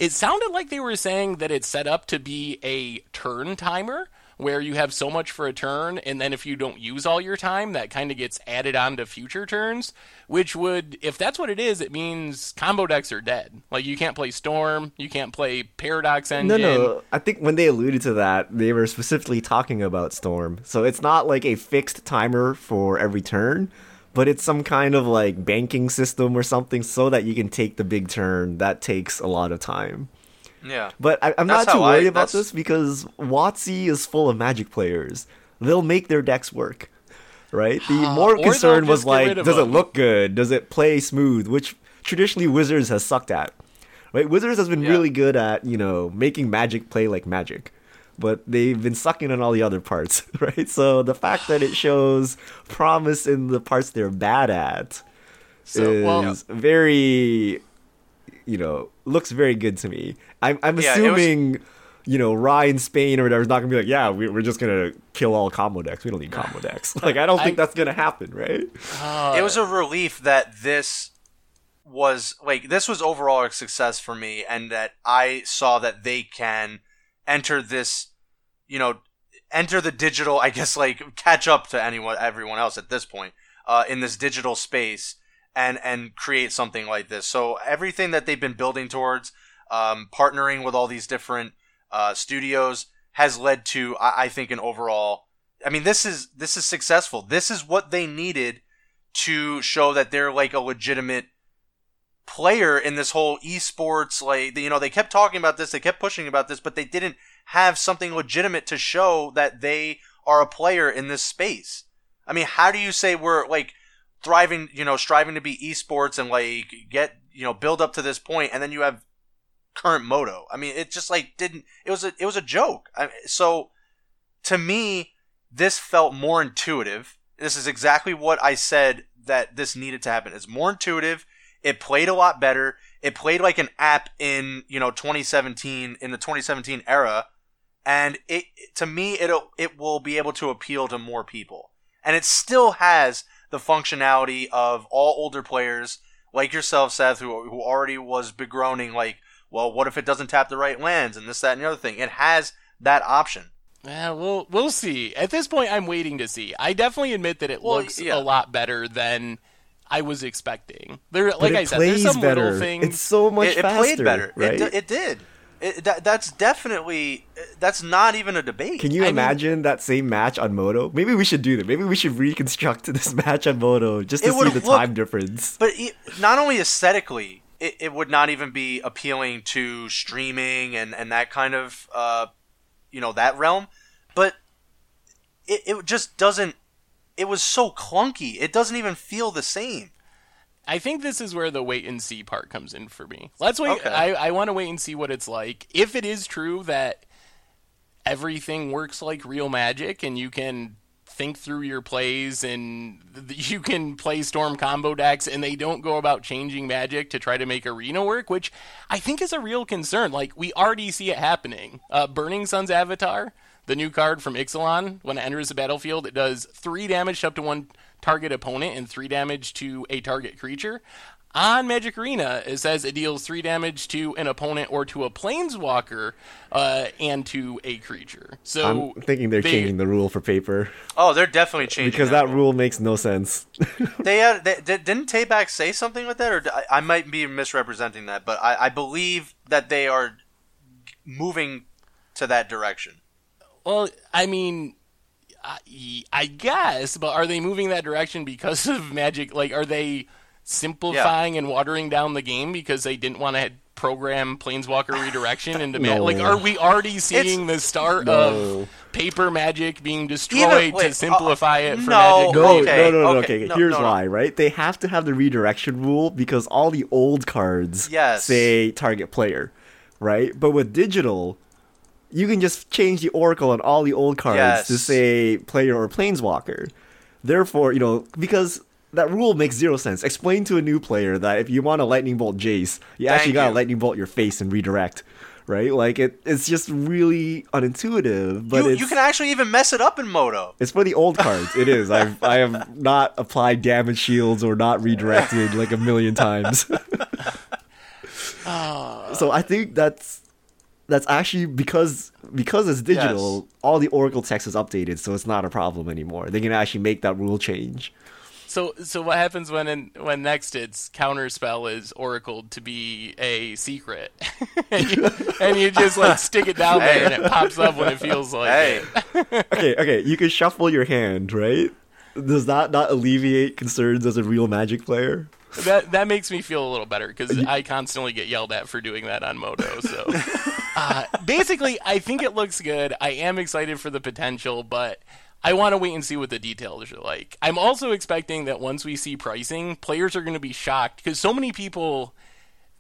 It sounded like they were saying that it's set up to be a turn timer where you have so much for a turn, and then if you don't use all your time, that kind of gets added on to future turns. Which would, if that's what it is, it means combo decks are dead. Like you can't play Storm, you can't play Paradox Engine. No, no. I think when they alluded to that, they were specifically talking about Storm. So it's not like a fixed timer for every turn but it's some kind of like banking system or something so that you can take the big turn. That takes a lot of time. Yeah. But I, am not too worried I, about this because WotC is full of magic players. They'll make their decks work. Right? The more concern was like, does it look good? Does it play smooth? Which traditionally Wizards has sucked at. Right? Wizards has been yeah. really good at, you know, making magic play like magic but they've been sucking on all the other parts, right? So the fact that it shows promise in the parts they're bad at so, is well, very, you know, looks very good to me. I'm, I'm yeah, assuming, was... you know, Ryan Spain or whatever is not gonna be like, yeah, we, are just gonna kill all combo decks. We don't need combo decks. Like, I don't think I... that's gonna happen, right? Uh, it was a relief that this was like this was overall a success for me, and that I saw that they can enter this, you know, enter the digital. I guess like catch up to anyone, everyone else at this point uh, in this digital space and and create something like this. So everything that they've been building towards, um, partnering with all these different uh, studios, has led to I, I think an overall. I mean, this is this is successful. This is what they needed to show that they're like a legitimate player in this whole esports like you know they kept talking about this they kept pushing about this but they didn't have something legitimate to show that they are a player in this space. I mean how do you say we're like thriving you know striving to be esports and like get you know build up to this point and then you have current moto? I mean it just like didn't it was a it was a joke. I so to me this felt more intuitive. This is exactly what i said that this needed to happen. It's more intuitive. It played a lot better. It played like an app in you know 2017 in the 2017 era, and it to me it it will be able to appeal to more people. And it still has the functionality of all older players like yourself, Seth, who who already was begroaning like, well, what if it doesn't tap the right lands and this, that, and the other thing? It has that option. Yeah, we'll we'll see. At this point, I'm waiting to see. I definitely admit that it Well, looks yeah. a lot better than I was expecting. There, like it I said, there's plays some better. little things. It's so much it, it faster. played better. right? It, d- it did. It, that, that's definitely that's not even a debate. Can you I mean- imagine that same match on Moto? Maybe we should do that. Maybe we should reconstruct this match on Moto just to see the time difference. But it, not only aesthetically, it, it would not even be appealing to streaming and, and that kind of uh, you know that realm, but it, it just doesn't. It was so clunky. It doesn't even feel the same. I think this is where the wait and see part comes in for me. Let's wait. Okay. I, I want to wait and see what it's like. If it is true that everything works like real magic and you can think through your plays and you can play storm combo decks and they don't go about changing magic to try to make arena work which i think is a real concern like we already see it happening uh, burning sun's avatar the new card from ixalan when it enters the battlefield it does three damage to up to one target opponent and three damage to a target creature on Magic Arena, it says it deals three damage to an opponent or to a planeswalker uh, and to a creature. So I'm thinking they're they- changing the rule for paper Oh, they're definitely changing because that rule makes no sense. They had they, did- didn't Tabak say something like that, or I, I might be misrepresenting that, but I, I believe that they are moving to that direction. Well, I mean, I, I guess, but are they moving that direction because of Magic? Like, are they simplifying and watering down the game because they didn't want to program Planeswalker redirection into Magic? No. Like, are we already seeing the start No. of paper Magic being destroyed wait, to simplify uh, it for no. Magic? No, Okay, no, no, no, okay, okay. no, Here's no, no. why, right? They have to have the redirection rule because all the old cards Yes. say target player, right? But with digital, you can just change the oracle on all the old cards to say player or planeswalker. Therefore, you know, because that rule makes zero sense. Explain to a new player that if you want a lightning bolt Jace, you Thank actually gotta lightning bolt your face and redirect. Right? Like it it's just really unintuitive, but you, it's you can actually even mess it up in Moto. it's for the old cards. It is. I've I have not applied damage shields or not redirected like a million times. Ah. so I think that's that's actually because because it's digital, all the Oracle text is updated, so it's not a problem anymore. They can actually make that rule change. So, so what happens when in, when next its counterspell is oracled to be a secret, and, you, and you just like stick it down there and it pops up when it feels like Hey, it. Okay, okay, you can shuffle your hand, right? Does that not alleviate concerns as a real Magic player? That that makes me feel a little better because I constantly get yelled at for doing that on Moto. So, uh, basically, I think it looks good. I am excited for the potential, but. I want to wait and see what the details are like. I'm also expecting that once we see pricing, players are going to be shocked because so many people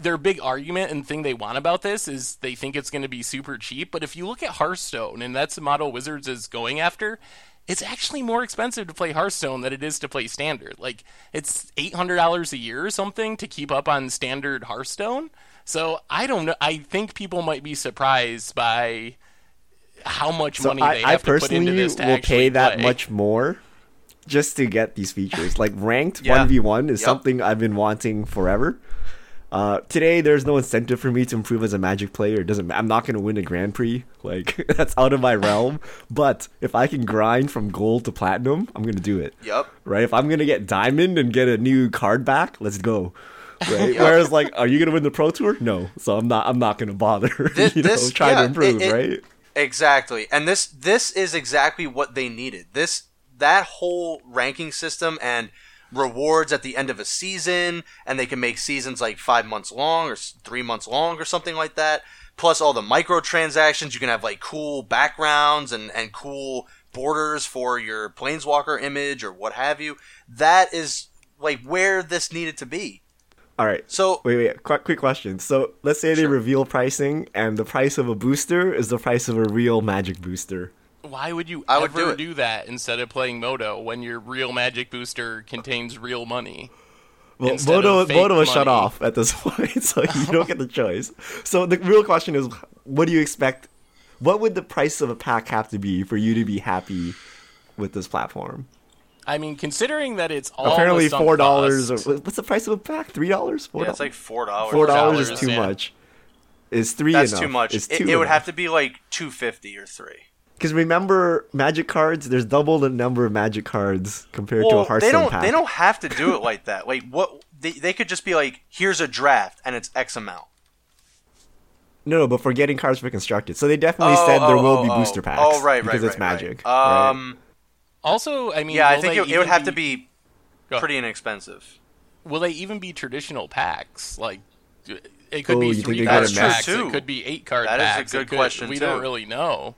their big argument and thing they want about this is they think it's going to be super cheap. But if you look at Hearthstone, and that's the model Wizards is going after, it's actually more expensive to play Hearthstone than it is to play Standard. Like it's eight hundred dollars a year or something to keep up on Standard Hearthstone. So I don't know. I think people might be surprised by how much So money I, they I have to put into personally this to will actually pay that play. much more just to get these features. Like ranked one v one is Yep. something I've been wanting forever. Uh, today there's no incentive for me to improve as a Magic player. It doesn't. I'm not gonna win a Grand Prix. Like that's out of my realm. But if I can grind from gold to platinum, I'm gonna do it. yep. Right? If I'm gonna get diamond and get a new card back, let's go. Right? Whereas like, are you gonna win the Pro Tour? No. So I'm not. I'm not gonna bother. This- you know, this- trying yeah, to improve. it- it- right? Exactly. And this this is exactly what they needed. This that whole ranking system and rewards at the end of a season and they can make seasons like 5 months long or 3 months long or something like that. Plus all the microtransactions, you can have like cool backgrounds and and cool borders for your planeswalker image or what have you. That is like where this needed to be. All right. So Wait, wait. Quick, quick question. So let's say they reveal pricing, and the price of a booster is the price of a real Magic booster. Why would you I would ever do it. that instead of playing Moto when your real Magic booster contains real money? Well, instead Moto of fake Moto is shut off at this point, so you don't get the choice. So the real question is, what do you expect? What would the price of a pack have to be for you to be happy with this platform? I mean, considering that it's all Apparently, the four dollars. What's the price of a pack? Three dollars? Four Yeah, it's like four dollars. four dollars is too yeah. much. Is three That's enough? too much. Is It, two it would have to be like two fifty or three. Because remember, magic cards. There's double the number of magic cards compared to a Well, Hearthstone they don't. pack. They don't have to do it like that. Like what? They, they could just be like, here's a draft and it's X amount. No, no, but for getting cards for constructed. So they definitely Oh, said there oh, will oh, be oh. booster packs. Oh, right, right, because it's right, right. magic. right? Um, Also, I mean, yeah, I think it, it would even have to be pretty inexpensive. Will they even be traditional packs? Like, it could Oh, be three card packs. mix- It could be eight card packs. That is a good it could, question, We too. don't really know.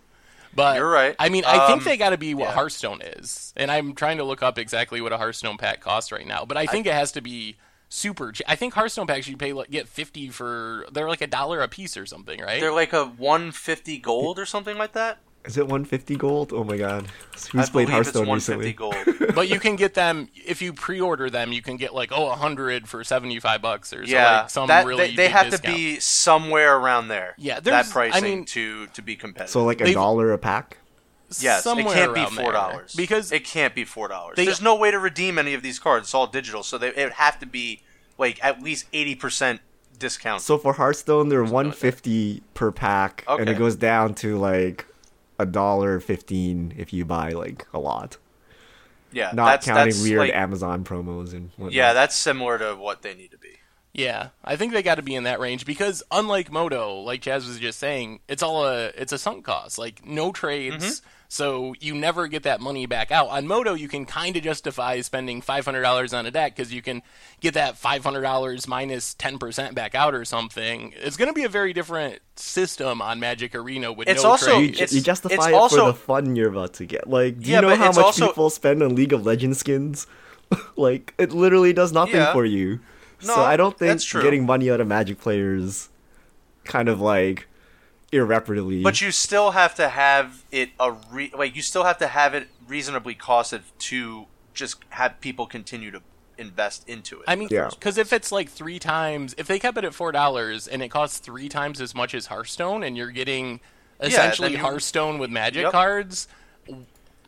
But You're right. I mean, I think Um, they got to be what yeah. Hearthstone is, and I'm trying to look up exactly what a Hearthstone pack costs right now. But I think it has to be super. Cheap. I think Hearthstone packs you pay like, get fifty for they're like a dollar a piece or something, right? They're like a 150 gold or something like that. Is it 150 gold? Oh my god. I Who's played Hearthstone it's 150 recently? gold. but you can get them if you pre-order them. You can get like oh a hundred for seventy five bucks or so, yeah, like some that, really they, they big have discount. to be somewhere around there. Yeah, that there's- I pricing mean- to to be competitive. So like a dollar a pack? yes, it can't be four dollars because it can't be four dollars. There's no way to redeem any of these cards. It's all digital, so they, it would have to be like at least 80 percent discount. So for Hearthstone, they're 150 per pack, and it goes down to like a dollar fifteen if you buy like a lot. yeah, Not that's, counting that's weird like- Amazon promos and whatnot. Yeah, that's similar to what they need to be. Yeah, I think they got to be in that range because unlike Moto, like Chaz was just saying, it's all a it's a sunk cost. Like no trades, Mm-hmm. So you never get that money back out. On Moto, you can kind of justify spending five hundred dollars on a deck because you can get that five hundred dollars minus minus ten percent back out or something. It's going to be a very different system on Magic Arena with It's no also- You, trades. ju- It's- you justify it's it also- for the fun you're about to get. Like, do Yeah, you know how much also- people spend on League of Legends skins? like, it literally does nothing Yeah. for you. No, so I don't think getting money out of Magic players kind of like irreparably. But you still have to have it a re- like you still have to have it reasonably costed to just have people continue to invest into it. I mean, Yeah. because if it's like three times, if they kept it at four dollars and it costs three times as much as Hearthstone, and you're getting essentially then you- Hearthstone with Magic Yep. cards,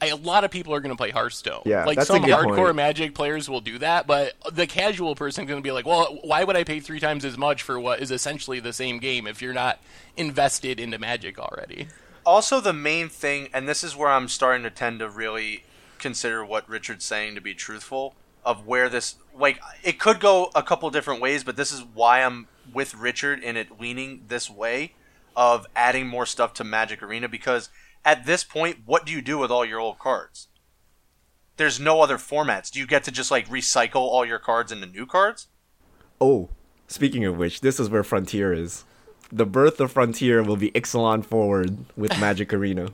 a lot of people are going to play Hearthstone. Yeah, like that's a some good hardcore point. Magic players will do that, but the casual person going to be like, "Well, why would I pay three times as much for what is essentially the same game if you're not invested into Magic already?" also the main thing, and this is where I'm starting to tend to really consider what Richard's saying to be truthful of where this like it could go a couple different ways, but this is why I'm with Richard in it leaning this way of adding more stuff to Magic Arena because at this point, what do you do with all your old cards? There's no other formats. Do you get to just like recycle all your cards into new cards? oh, speaking of which, this is where Frontier is. The birth of Frontier will be Ixalan forward with Magic Arena.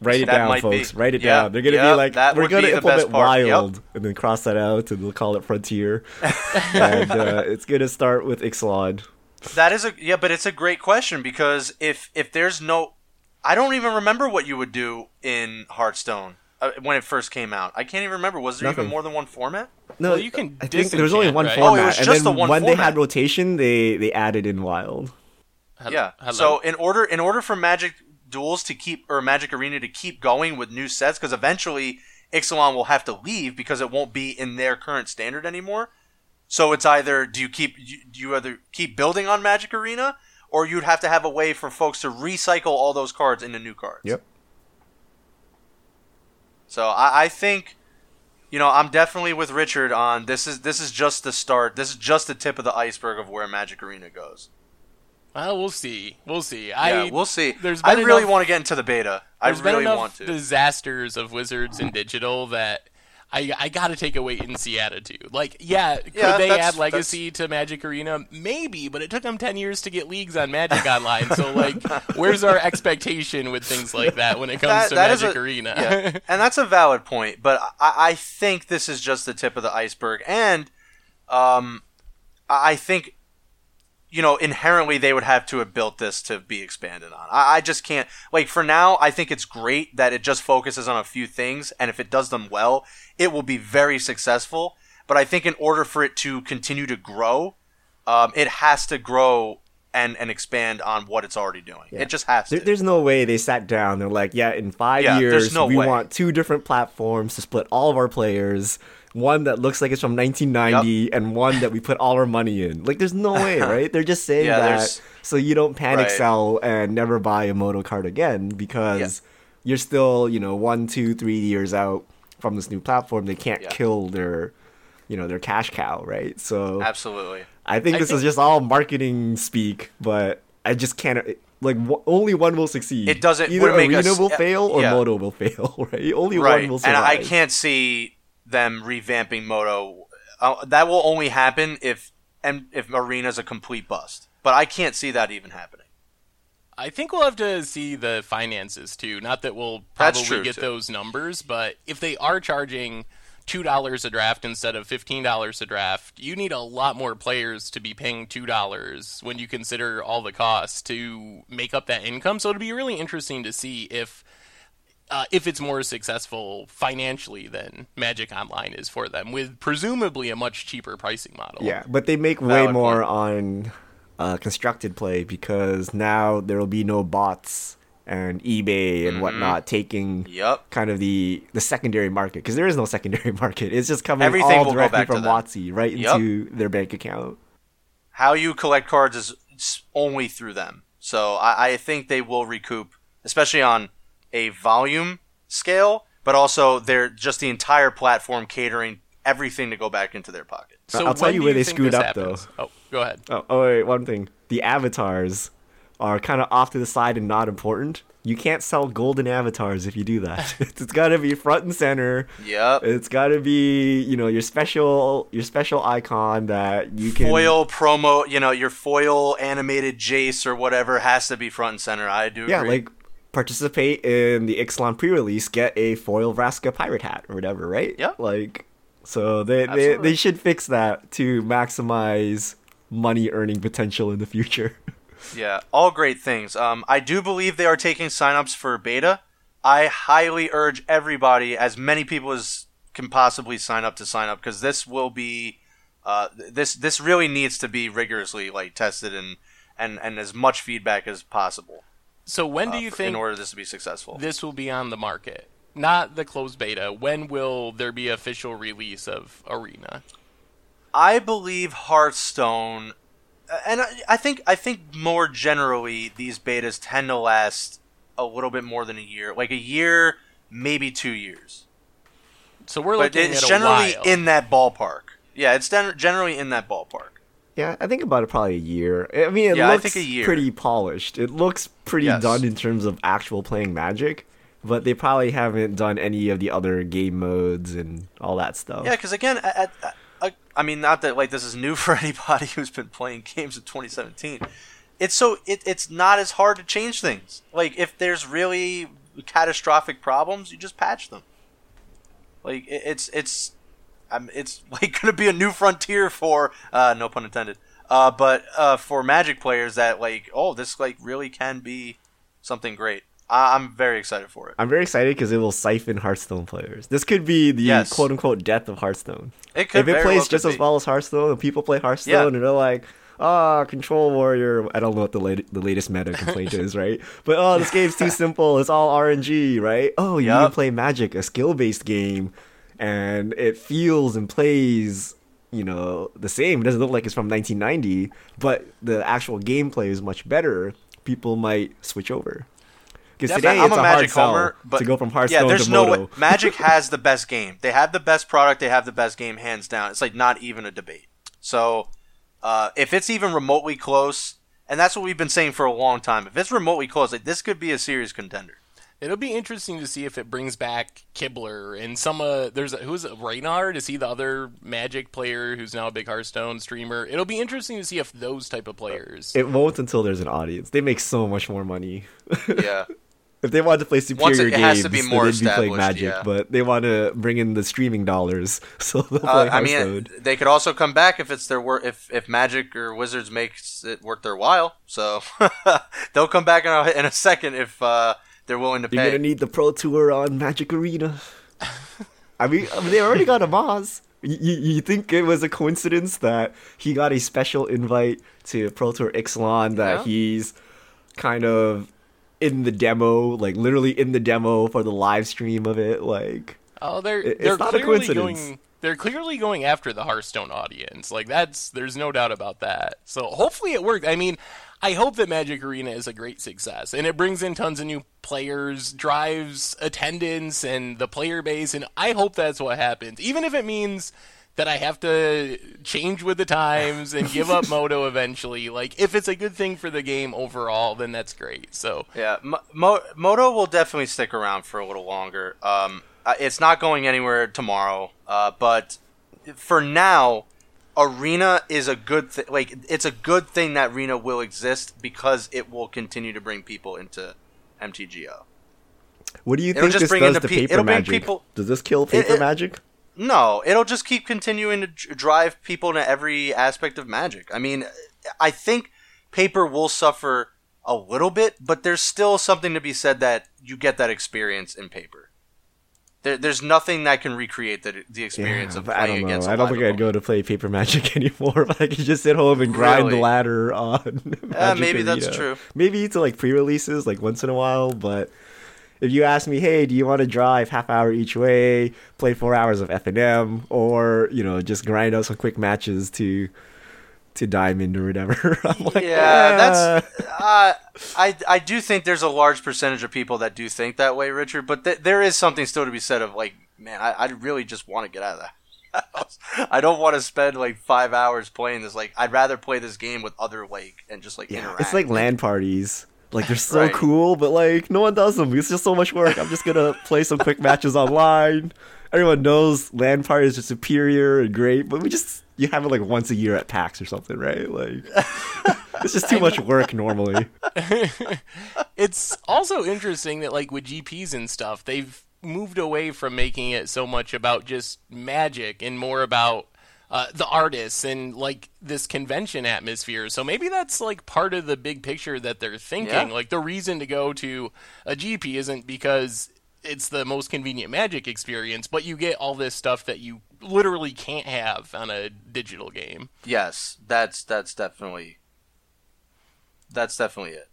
Write it That down, might be. folks. Write it Yeah, down. They're gonna yeah, be like, that we're gonna implement part. Yep. Wild, and then cross that out, and we'll call it Frontier. and uh, it's gonna start with Ixalan. That is a yeah, but it's a great question because if if there's no, I don't even remember what you would do in Hearthstone uh, when it first came out. I can't even remember. Was there Nothing. even more than one format? No, Well, you can I think there was only one right? format, Oh, it was and just then the one when they had rotation, they they added in Wild. Hel- yeah. hello? So in order in order for Magic Duels to keep or Magic Arena to keep going with new sets, because eventually Ixalan will have to leave because it won't be in their current standard anymore. So it's either do you keep do you either keep building on Magic Arena, or you'd have to have a way for folks to recycle all those cards into new cards. Yep. So I, I think, you know, I'm definitely with Richard on this is this is just the start. This is just the tip of the iceberg of where Magic Arena goes. Well, we'll see. We'll see. Yeah, I we'll see. there's I been really enough- want to get into the beta. I really been want to. disasters of Wizards and digital that I I got to take a wait and see attitude. Like, yeah, could Yeah, they add Legacy to Magic Arena? Maybe, but it took them ten years to get leagues on Magic Online. So, like, where's our expectation with things like that when it comes That- to that Magic a- Arena? yeah. and that's a valid point, but I, I think this is just the tip of the iceberg, and um, I think you know inherently they would have to have built this to be expanded on. I, I just can't like for now. I think it's great that it just focuses on a few things, and if it does them well, it will be very successful. But I think in order for it to continue to grow, um, it has to grow and, and expand on what it's already doing. Yeah. It just has to. There's no way they sat down. They're like, yeah, in five Yeah, years, no we way. want two different platforms to split all of our players. One that looks like it's from 1990, and one that we put all our money in. Like, there's no way, right? They're just saying Yeah, that there's- so you don't panic Right. sell and never buy a Moto card again because you're still, you know, one, two, three years out from this new platform. They can't Yeah. kill their, you know, their cash cow, right? So Absolutely. I think I this think- is just all marketing speak, but I just can't. Like w- only one will succeed. It doesn't- Either Arena us- will fail or. Moto will fail. Right? Only right. one will succeed. and. I can't see them revamping Moto. Uh, that will only happen if and if Arena's a complete bust. But I can't see that even happening. I think we'll have to see the finances too. Not that we'll probably get too. those numbers, but if they are charging two dollars a draft instead of fifteen dollars a draft, you need a lot more players to be paying two dollars when you consider all the costs to make up that income. So it'll be really interesting to see if uh, if it's more successful financially than Magic Online is for them, with presumably a much cheaper pricing model. Yeah, but they make way Valid more point. on uh, constructed play because now there will be no bots and eBay Mm-hmm. and whatnot taking Yep. kind of the the secondary market because there is no secondary market. It's just coming Everything all directly from. WotC right Yep. into their bank account. How you collect cards is only through them. So I, I think they will recoup, especially on a volume scale, but also they're just the entire platform catering everything to go back into their pocket. So I'll tell you do where they think screwed this up, though. Oh, go ahead. Oh, oh wait, one thing. The avatars are kind of off to the side and not important. You can't sell golden avatars if you do that. it's got to be front and center. Yep. It's got to be, you know, your special your special icon that you can foil promo, you know, your foil animated Jace or whatever has to be front and center. I do. Yeah, agree. like participate in the Ixalan pre-release, get a foil Vraska pirate hat or whatever, right? Yeah. Like so they they, they should fix that to maximize money earning potential in the future. Yeah, all great things. Um, I do believe they are taking signups for beta. I highly urge everybody, as many people as can possibly sign up to sign up, because this will be, uh, this this really needs to be rigorously like tested and and and as much feedback as possible. So when do uh, you think in order this to be successful? this will be on the market? Not the closed beta. When will there be official release of Arena? I believe Hearthstone, uh, and I, think I think more generally these betas tend to last a little bit more than a year, like a year, maybe two years. So we're but looking it's at a generally in that ballpark. Yeah, it's gen- generally in that ballpark. Yeah, I think about it probably a year. I mean, it Yeah, I looks think a year. pretty polished. It looks pretty Yes. done in terms of actual playing Magic, but they probably haven't done any of the other game modes and all that stuff. Yeah, because again, at- I mean, not that like this is new for anybody who's been playing games in 2017. It's so it, it's not as hard to change things. Like if there's really catastrophic problems, you just patch them. Like it, it's it's um, it's like gonna be a new frontier for uh, no pun intended. Uh, but uh, for Magic players that like, oh, this like really can be something great. I- I'm very excited for it. I'm very excited because it will siphon Hearthstone players. This could be the Yes. quote unquote death of Hearthstone. It could if it plays well just as be. well as Hearthstone and people play Hearthstone Yeah. and they're like, ah, Control Warrior. I don't know what the lat- the latest meta complaint is, right? But oh, this game's too simple. It's all RNG, right? Oh, you Yup. to play Magic, a skill based game, and it feels and plays. You know, the same. It doesn't look like it's from 1990, but the actual gameplay is much better. People might switch over. Because today I'm it's a a hard Magic homer, but to go from Hearthstone yeah, there's to no Moto. way. Magic has the best game. They have the best product. They have the best game, hands down. It's like not even a debate. So, uh, if it's even remotely close, and that's what we've been saying for a long time, if it's remotely close, like this could be a serious contender. It'll be interesting to see if it brings back Kibler and some. Uh, there's a, who's it, Reynad? Is he the other Magic player who's now a big Hearthstone streamer? It'll be interesting to see if those type of players. It won't until there's an audience. They make so much more money. Yeah, if they want to play superior it games, has to be they'd be playing Magic. yeah. But they want to bring in the streaming dollars, so they'll play uh, I Hearthstone. mean, they could also come back if it's their wor- if if Magic or Wizards makes it worth their while. So they'll come back in a, in a second if uh, they're willing to pay. You're pay. gonna need the Pro Tour on Magic Arena. I mean, I mean, they already got Amaz. You, you think it was a coincidence that he got a special invite to Pro Tour Ixalan that Yeah. he's kind of in the demo, like literally in the demo for the live stream of it, like Oh, they're It- it's they're not a clearly coincidence. going. They're clearly going after the Hearthstone audience. Like that's there's no doubt about that. So hopefully it worked. I mean, I hope that Magic Arena is a great success and it brings in tons of new players, drives attendance and the player base, and I hope that's what happens. Even if it means that I have to change with the times and give up Moto eventually. Like if it's a good thing for the game overall, then that's great. So Yeah, Mo- Mo- Moto will definitely stick around for a little longer. Um, it's not going anywhere tomorrow, uh, but for now, Arena is a good thing. Like it's a good thing that Arena will exist because it will continue to bring people into MTGO. what do you It'll think just this bring does to pe- paper magic? people- Does this kill paper it- magic? No, it'll just keep continuing to drive people into every aspect of Magic. I mean, I think paper will suffer a little bit, but there's still something to be said that you get that experience in paper. There, there's nothing that can recreate the, the experience Yeah, of playing I don't against. know. a I don't think I'd go to play paper magic anymore. But I could just sit home and grind the ladder on. Uh, magic maybe that's true. Maybe to like pre-releases, like once in a while. But if you ask me, hey, do you want to drive half hour each way, play four hours of FNM, or you know just grind out some quick matches to to diamond or whatever? I'm like, yeah, that's. Uh, I I do think there's a large percentage of people that do think that way, Richard. But th- there is something still to be said of like, man, I, I really just want to get out of the house. I don't want to spend like five hours playing this. Like, I'd rather play this game with other like and just like Yeah, interact. it's like LAN parties. Like they're so Right. cool, but like no one does them. It's just so much work. I'm just gonna play some quick matches online. Everyone knows LAN parties are superior and great, but we just you have it like once a year at PAX or something, right? Like it's just too much work normally. it's also interesting that like with GPs and stuff, they've moved away from making it so much about just magic and more about uh, the artists and like this convention atmosphere. So maybe that's like part of the big picture that they're thinking. Yeah. Like the reason to go to a GP isn't because it's the most convenient magic experience, but you get all this stuff that you literally can't have on a digital game. yes, that's that's definitely that's definitely it.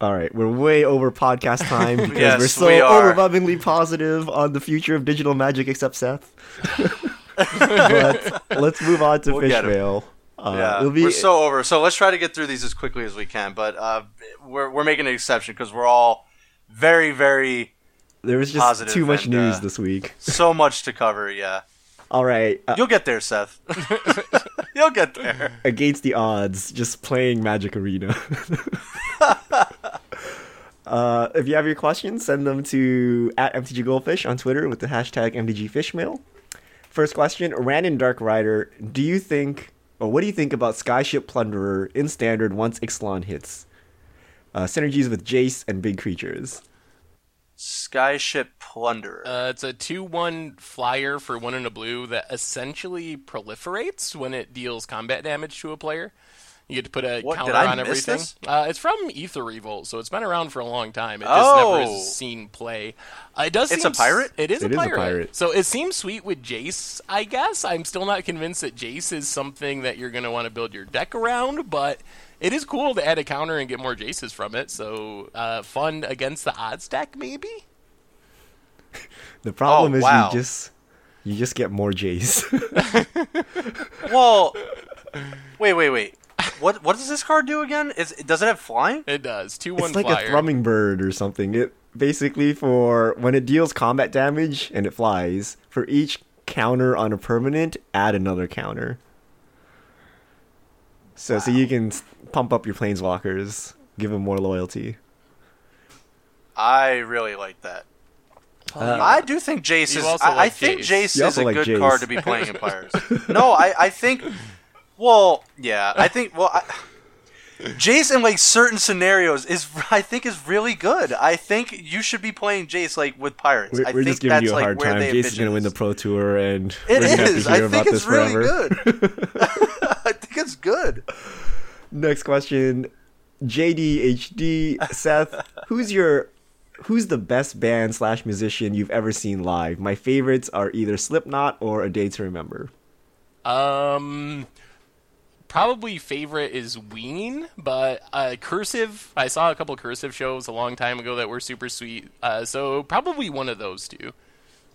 All right, we're way over podcast time because Yes, we're so we overwhelmingly positive on the future of digital magic, except Seth. but let's move on to We'll. Fishmail. Uh, yeah, it'll be we're so over. So let's try to get through these as quickly as we can. But uh, we're we're making an exception because we're all very very there was just too much and, news uh, this week. so much to cover. Yeah, All right, uh, you'll get there, Seth. you'll get there. against the odds, just playing Magic Arena. uh, if you have your questions, send them to at MTG Goldfish on Twitter with the hashtag MTG Fishmail. First question: Random Dark Rider, do you think, or what do you think about Skyship Plunderer in Standard once Ixalan hits? Uh, synergies with Jace and big creatures. Skyship Plunderer. Uh, it's a 2 1 flyer for 1 in a blue that essentially proliferates when it deals combat damage to a player. You get to put a What, counter did I on miss everything. this? Uh, it's from Aether Revolt, so it's been around for a long time. It just never Oh. has seen play. Uh, it does. It's seem a pirate? s- It is, It a, is a pirate. pirate. So it seems sweet with Jace. I guess I'm still not convinced that Jace is something that you're going to want to build your deck around, but it is cool to add a counter and get more Jaces from it. So uh, fun against the odds deck, maybe. The problem Oh, is wow. you just you just get more Jace. well, wait, wait, wait. What what does this card do again? Is does it have flying? It does two one it's like flyer. a Thrummingbird or something. It basically for when it deals combat damage and it flies, for each counter on a permanent, add another counter. So so you can pump up your planeswalkers, give them more loyalty. I really like that. Uh, I do think Jace is. also I, I like think Jace. Jace is a like good Jace. card to be playing in Pirates. no, I, I think. Well, yeah, I think. Well, I, Jace in like certain scenarios is I think is really good. I think you should be playing Jace like with Pirates. We're, I we're think just giving that's you a like hard where time. they Jace is gonna win the. Pro Tour, and It we're gonna have to is. I hear think about it's this really forever. good. I think it's good. Next question, JDHD Seth, who's your who's the best band slash musician you've ever seen live? My favorites are either Slipknot or A Day to Remember. Um, probably favorite is Ween, but uh, Cursive. I saw a couple Cursive shows a long time ago that were super sweet. Uh, so probably one of those two.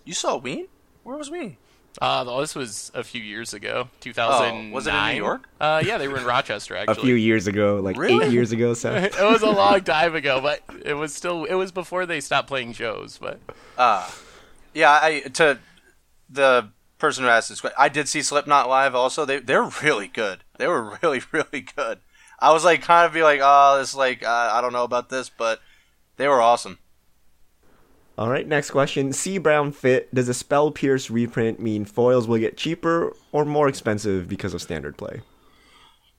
You saw Ween? Where was Ween? Uh, this was a few years ago, 2009. Oh, was it in New York? Uh, yeah, they were in Rochester actually. A few years ago, like Really? eight years ago, So it was a long time ago, but it was still it was before they stopped playing shows. But Uh, yeah, I to the person who asked this question, I did see Slipknot live. Also, they they're really good. They were really really good. I was like kind of be like, oh, this like uh, I don't know about this, but they were awesome. All right, next question. C Brown Fit. Does a Spell Pierce reprint mean foils will get cheaper or more expensive because of standard play?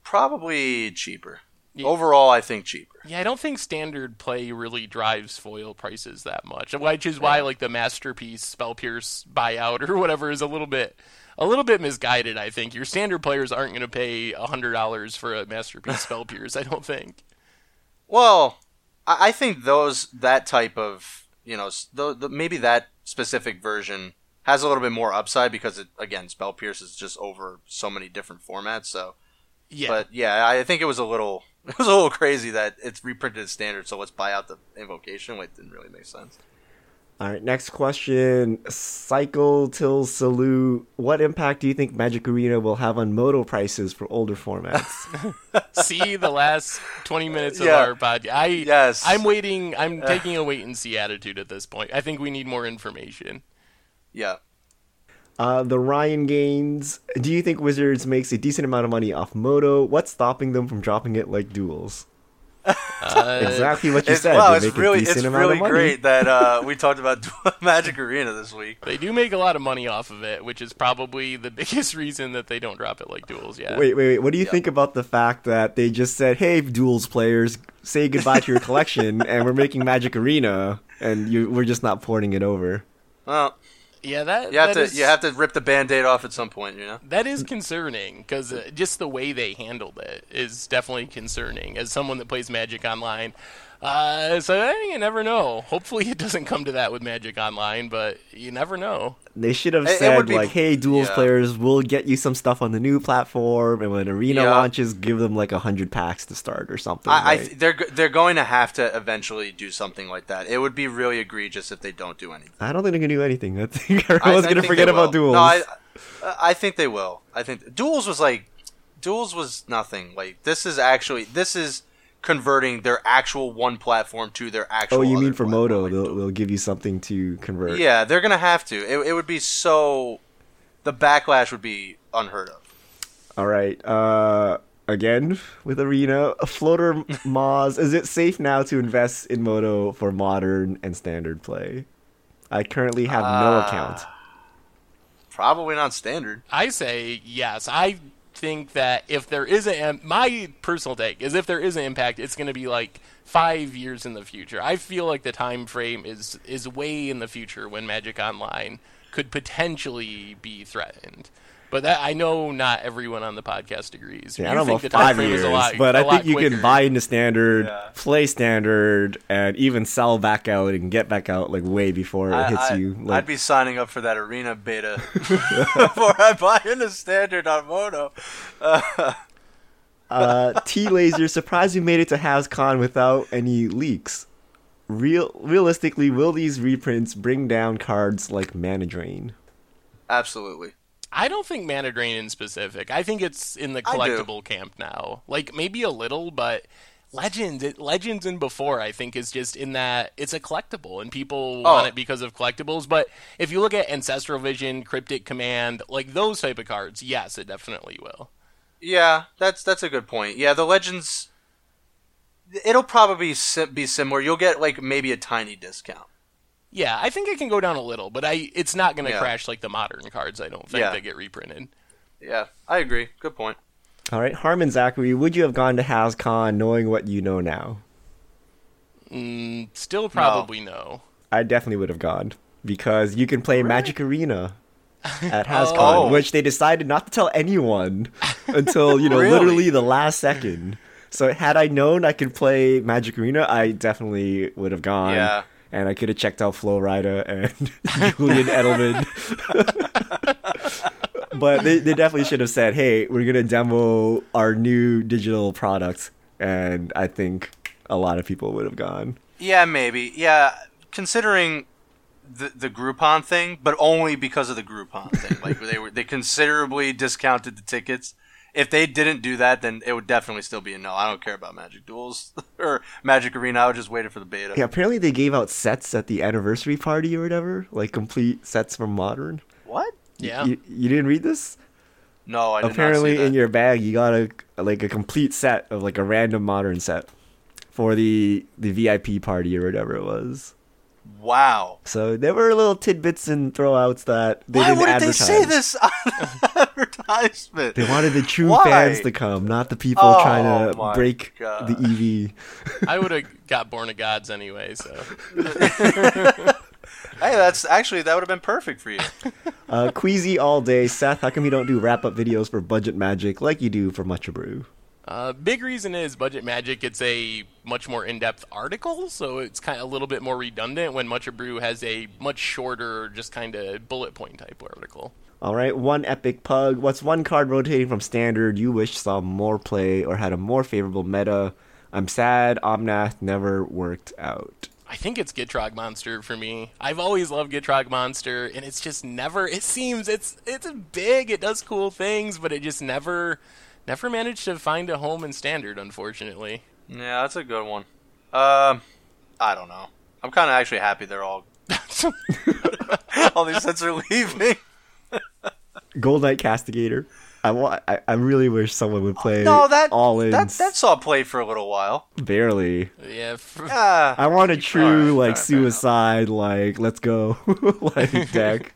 Probably cheaper. Yeah. Overall, I think cheaper. yeah, I don't think standard play really drives foil prices that much, which is why like the masterpiece spell pierce buyout or whatever is a little bit a little bit misguided. I think your standard players aren't going to pay hundred dollars for a masterpiece spell pierce. I don't think. Well, I, I think those that type of you know the, the, maybe that specific version has a little bit more upside because it again spell pierce is just over so many different formats. So, Yeah, but yeah, I think it was a little it was a little crazy that it's reprinted as standard. So let's buy out the invocation. Like didn't really make sense. All right, next question. Cycle till salute. What impact do you think Magic Arena will have on Moto prices for older formats? see the last 20 minutes of Yeah. our podcast. I Yes. I'm waiting. I'm uh. taking a wait and see attitude at this point. I think we need more information. Yeah. Uh, the Ryan Gaines. Do you think Wizards makes a decent amount of money off moto? What's stopping them from dropping it like duels? Uh, Exactly what you It's, said. wow, They it's really it's really great that uh, we talked about Magic Arena this week. They do make a lot of money off of it, which is probably the biggest reason that they don't drop it like duels yet. Wait, wait, wait. What do you think about the fact that they just said, "Hey, duels players, say goodbye to your collection, and we're making Magic Arena, and you, we're just not porting it over." Well, Yeah, that you have that to is- you have to rip the band-aid off at some point, you know. that is concerning because uh, just the way they handled it is definitely concerning. As someone that plays Magic Online, uh, so I you never know. Hopefully, it doesn't come to that with Magic Online, but you never know. They should have It- it said be- like, "Hey, duels yeah. players, we'll get you some stuff on the new platform, and when Arena Yeah. launches, give them like a hundred packs to start or something." I, I th- they're they're going to have to eventually do something like that. It would be really egregious if they don't do anything. I don't think they're gonna do anything. I think I- everyone's I gonna think forget about duels. No, I, I think they will. I think duels was like duels was nothing. Like this is actually this is converting their actual one platform to their actual. oh, you other mean for Moto? like They'll, they'll give you something to convert. Yeah, they're gonna have to. It, it would be so. The backlash would be unheard of. All right. Uh, again with Arena, a floater Moz. Is it safe now to invest in Moto for modern and standard play? I currently have no Uh, account. Probably not standard. I say yes. I think that if there is a my personal take is if there is an impact, it's going to be like five years in the future. I feel like the time frame is is way in the future when Magic Online could potentially be threatened. But that I know not everyone on the podcast agrees. Yeah, You I don't know think the time five frame years, is a lot, but I think you quicker. can buy into standard, Yeah. play standard, and even sell back out and get back out like way before it I, hits I, you. I'd be signing up for that arena beta before I buy into standard on Moto. uh, T Laser surprised we made it to HasCon without any leaks. Real, realistically, will these reprints bring down cards like Mana Drain? Absolutely. I don't think Mana Drain in specific. I think it's in the collectible camp now. Like maybe a little, but Legends, it, Legends and before, I think is just in that it's a collectible and people Oh. want it because of collectibles. But if you look at Ancestral Vision, Cryptic Command, like those type of cards, yes, it definitely will. Yeah, that's that's a good point. Yeah, the legends. It'll probably be similar. You'll get like maybe a tiny discount. Yeah, I think it can go down a little, but I it's not going to Yeah. crash like the modern cards. I don't think Yeah. that get reprinted. Yeah, I agree. Good point. All right, Harmon Zachary, would you have gone to HasCon knowing what you know now? Mm, still probably no. I definitely would have gone because you can play Magic Arena at HasCon, Oh. which they decided not to tell anyone until you know Really? literally the last second. So had I known I could play Magic Arena, I definitely would have gone. Yeah. And I could have checked out Flow Rider and Julian Edelman. but they, they definitely should have said, "Hey, we're gonna demo our new digital product," and I think a lot of people would have gone. Yeah, maybe. Yeah, considering the the Groupon thing, but only because of the Groupon thing. Like they were they considerably discounted the tickets. If they didn't do that, then it would definitely still be a no. I don't care about Magic Duels or Magic Arena. I would just waited for the beta. Yeah, apparently they gave out sets at the anniversary party or whatever, like complete sets from Modern. What? Yeah. You, you didn't read this? No, I did apparently not see that. in your bag you got a like a complete set of like a random modern set for the the VIP party or whatever it was. Wow. So there were little tidbits and throwouts that they Why didn't wouldn't they say this on the advertisement? They wanted the true Why? fans to come, not the people Oh trying to break God. the EV. I would have got Born of Gods anyway, so. Hey, that's actually that would have been perfect for you. Uh, Queasy all day, Seth. How come you don't do wrap up videos for Budget Magic like you do for Much Abrew? Uh, big reason is Budget Magic. It's a much more in-depth article, so it's kind of a little bit more redundant. When Much Abrew has a much shorter, just kind of bullet point type article. All right, one epic pug. What's one card rotating from standard you wish saw more play or had a more favorable meta? I'm sad Omnath never worked out. I think it's Gitrog Monster for me. I've always loved Gitrog Monster, and it's just never. It seems it's it's big. It does cool things, but it just never never managed to find a home in standard. Unfortunately. Yeah, that's a good one. Um, I don't know. I'm kind of actually happy they're all all these sets are leaving. Goldnight Castigator. I, wa- I, I really wish someone would play No, that all in. that that saw play for a little while. barely. Yeah. f- Ah, I want a true Alright, like alright, fair enough. suicide like let's go like deck.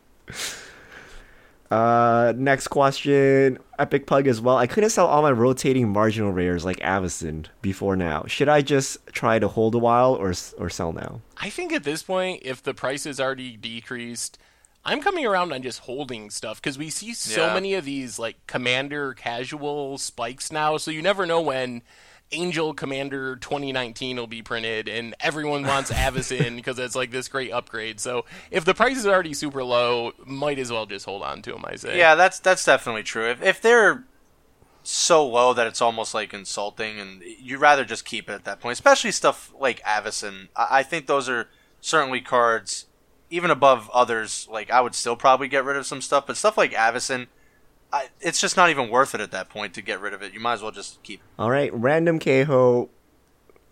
Uh, next question. Epic Pug as well. I couldn't sell all my rotating marginal rares like Avacyn before now. Should I just try to hold a while or or sell now? I think at this point, if the price is already decreased, I'm coming around on just holding stuff because we see so Yeah. many of these like commander casual spikes now. So you never know when Angel Commander 2019 will be printed and everyone wants Avacyn because it's like this great upgrade. So if the price is already super low, might as well just hold on to them. I say. yeah, that's that's definitely true. If if they're so low that it's almost like insulting, and you'd rather just keep it at that point, especially stuff like Avacyn. I, I think those are certainly cards, even above others. Like I would still probably get rid of some stuff, but stuff like Avacyn, I, it's just not even worth it at that point to get rid of it. You might as well just keep. it. All right, random Keho.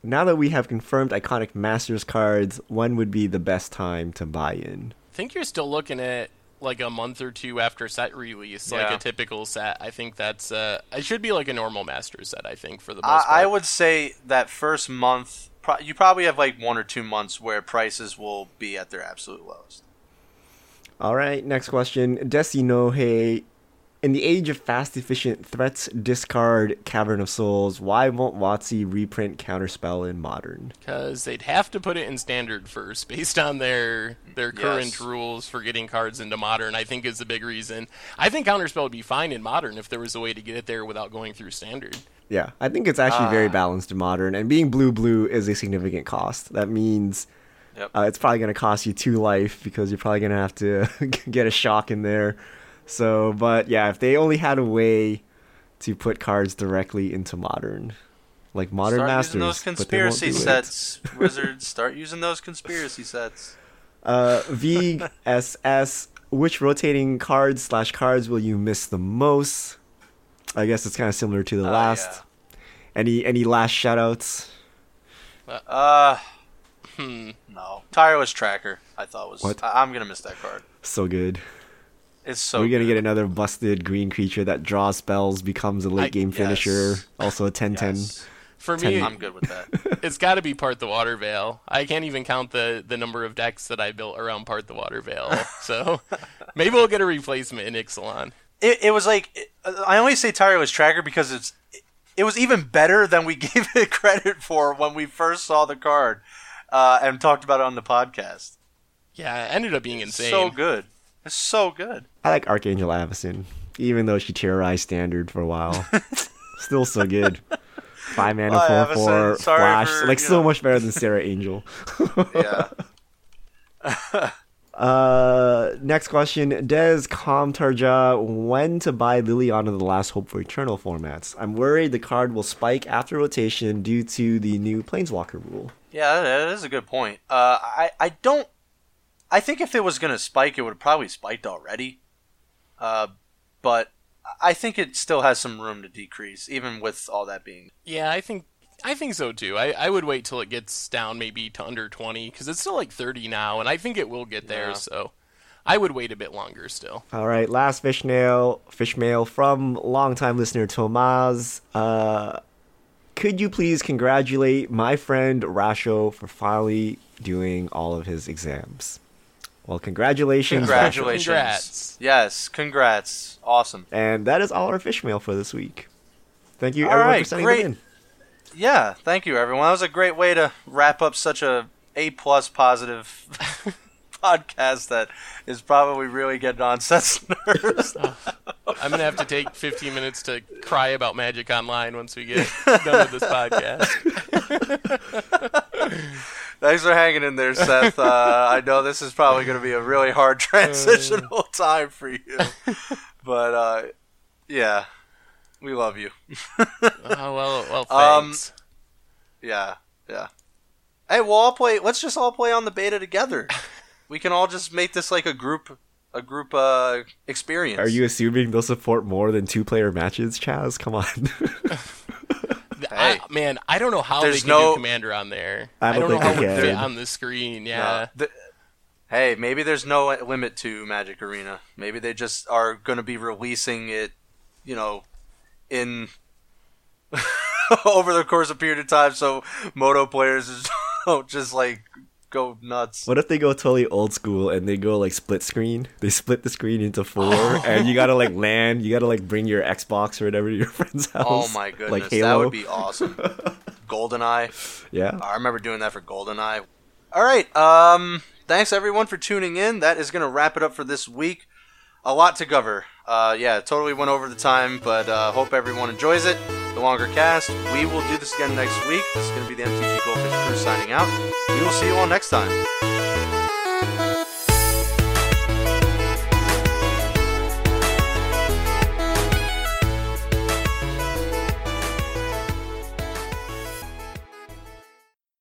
Now that we have confirmed iconic Masters cards, when would be the best time to buy in? I think you're still looking at like a month or two after set release, like a typical set. I think that's uh, it should be like a normal master set. I think for the most I, part. I would say that first month, pro- you probably have like one or two months where prices will be at their absolute lowest. All right, next question. Desi no Hey. In the age of fast, efficient threats, discard Cavern of Souls. Why won't WotC reprint Counterspell in Modern? because they'd have to put it in standard first, based on their their current Yes. rules for getting cards into modern. I think is the big reason. I think counterspell would be fine in modern if there was a way to get it there without going through standard. Yeah, I think it's actually very Ah. balanced in Modern, and being blue blue is a significant cost. That means Yep. uh, it's probably going to cost you two life because you're probably going to have to get a shock in there. So, but yeah, if they only had a way to put cards directly into Modern, like Modern start Masters, using those but they won't conspiracy sets, wizards. Start using those conspiracy sets. Uh, VSS, which rotating cards slash cards will you miss the most? I guess it's kind of similar to the Oh, last. Any any last shoutouts? Uh, Hmm. no. Tireless Tracker, I thought was. What? I- I'm gonna miss that card. So good. It's so. We're gonna good. get another busted green creature that draws spells, becomes a late I- game finisher. yes. Also a 10-10. Yes. For Ten- me, I'm good with that. it's got to be Part the Waterveil. I can't even count the the number of decks that I built around Part the Waterveil. So maybe we'll get a replacement in Ixalan. It, it was like it, I only say tireless tracker because it's it was even better than we gave it credit for when we first saw the card uh, and talked about it on the podcast. Yeah, it ended up being insane. So good. It's so good. I like Archangel Avacyn, even though she terrorized standard for a while. Still so good. Five mana, Bye, four Avacyn. four Sorry flash, for, like so know. much better than Serra Angel. Yeah. Uh, next question. Des Comtarja, when to buy Liliana the Last Hope for Eternal formats? I'm worried the card will spike after rotation due to the new Planeswalker rule. Yeah, that is a good point. Uh, I, I don't. I think if it was going to spike, it would have probably spiked already. Uh, but I think it still has some room to decrease, even with all that being. Yeah, I think I think so too. I, I would wait till it gets down maybe to under 20 because it's still like 30 now, and I think it will get there. Yeah. So I would wait a bit longer still. All right, last fish mail, fish mail from longtime listener Tomas. Uh, could you please congratulate my friend Rasho for finally doing all of his exams? Well, congratulations, Congratulations. Congrats. Yes, congrats. Awesome. And that is all our fish mail for this week. Thank you, All everyone, right, for sending great. them in. Yeah, thank you, everyone. That was a great way to wrap up such a A plus positive podcast that is probably really getting on Seth's nerves. I'm gonna have to take 15 minutes to cry about Magic Online once we get done with this podcast. Thanks for hanging in there, Seth. Uh, I know this is probably going to be a really hard transitional time for you, but uh, yeah, we love you. Oh well, well, Um. Yeah, yeah. Hey, we'll all play. Let's just all play on the beta together. We can all just make this like a group, a group uh, experience. Are you assuming they'll support more than two player matches, Chaz? Come on. I, hey. man, I don't know how they There's can no- do Commander on there. I I don't don't, know how they it would fit on the screen. No, Yeah. the- hey, maybe there's no limit to Magic Arena. Maybe they just are going to be releasing it, you know, in over the course of a period of time, so Moto players just don't just like go nuts. what if they go totally old school and they go like split screen? They split the screen into four, and you gotta like land. You gotta like bring your Xbox or whatever to your friend's house. Oh my goodness, Like that Halo. would be awesome. Goldeneye. yeah. I remember doing that for GoldenEye. All right. Um, thanks everyone for tuning in. That is to wrap it up for this week. A lot to cover. Uh, yeah, totally went over the time, but uh, hope everyone enjoys it. The longer cast. We will do this again next week. This is going to be the MTG Goldfish Crew signing out. We will see you all next time.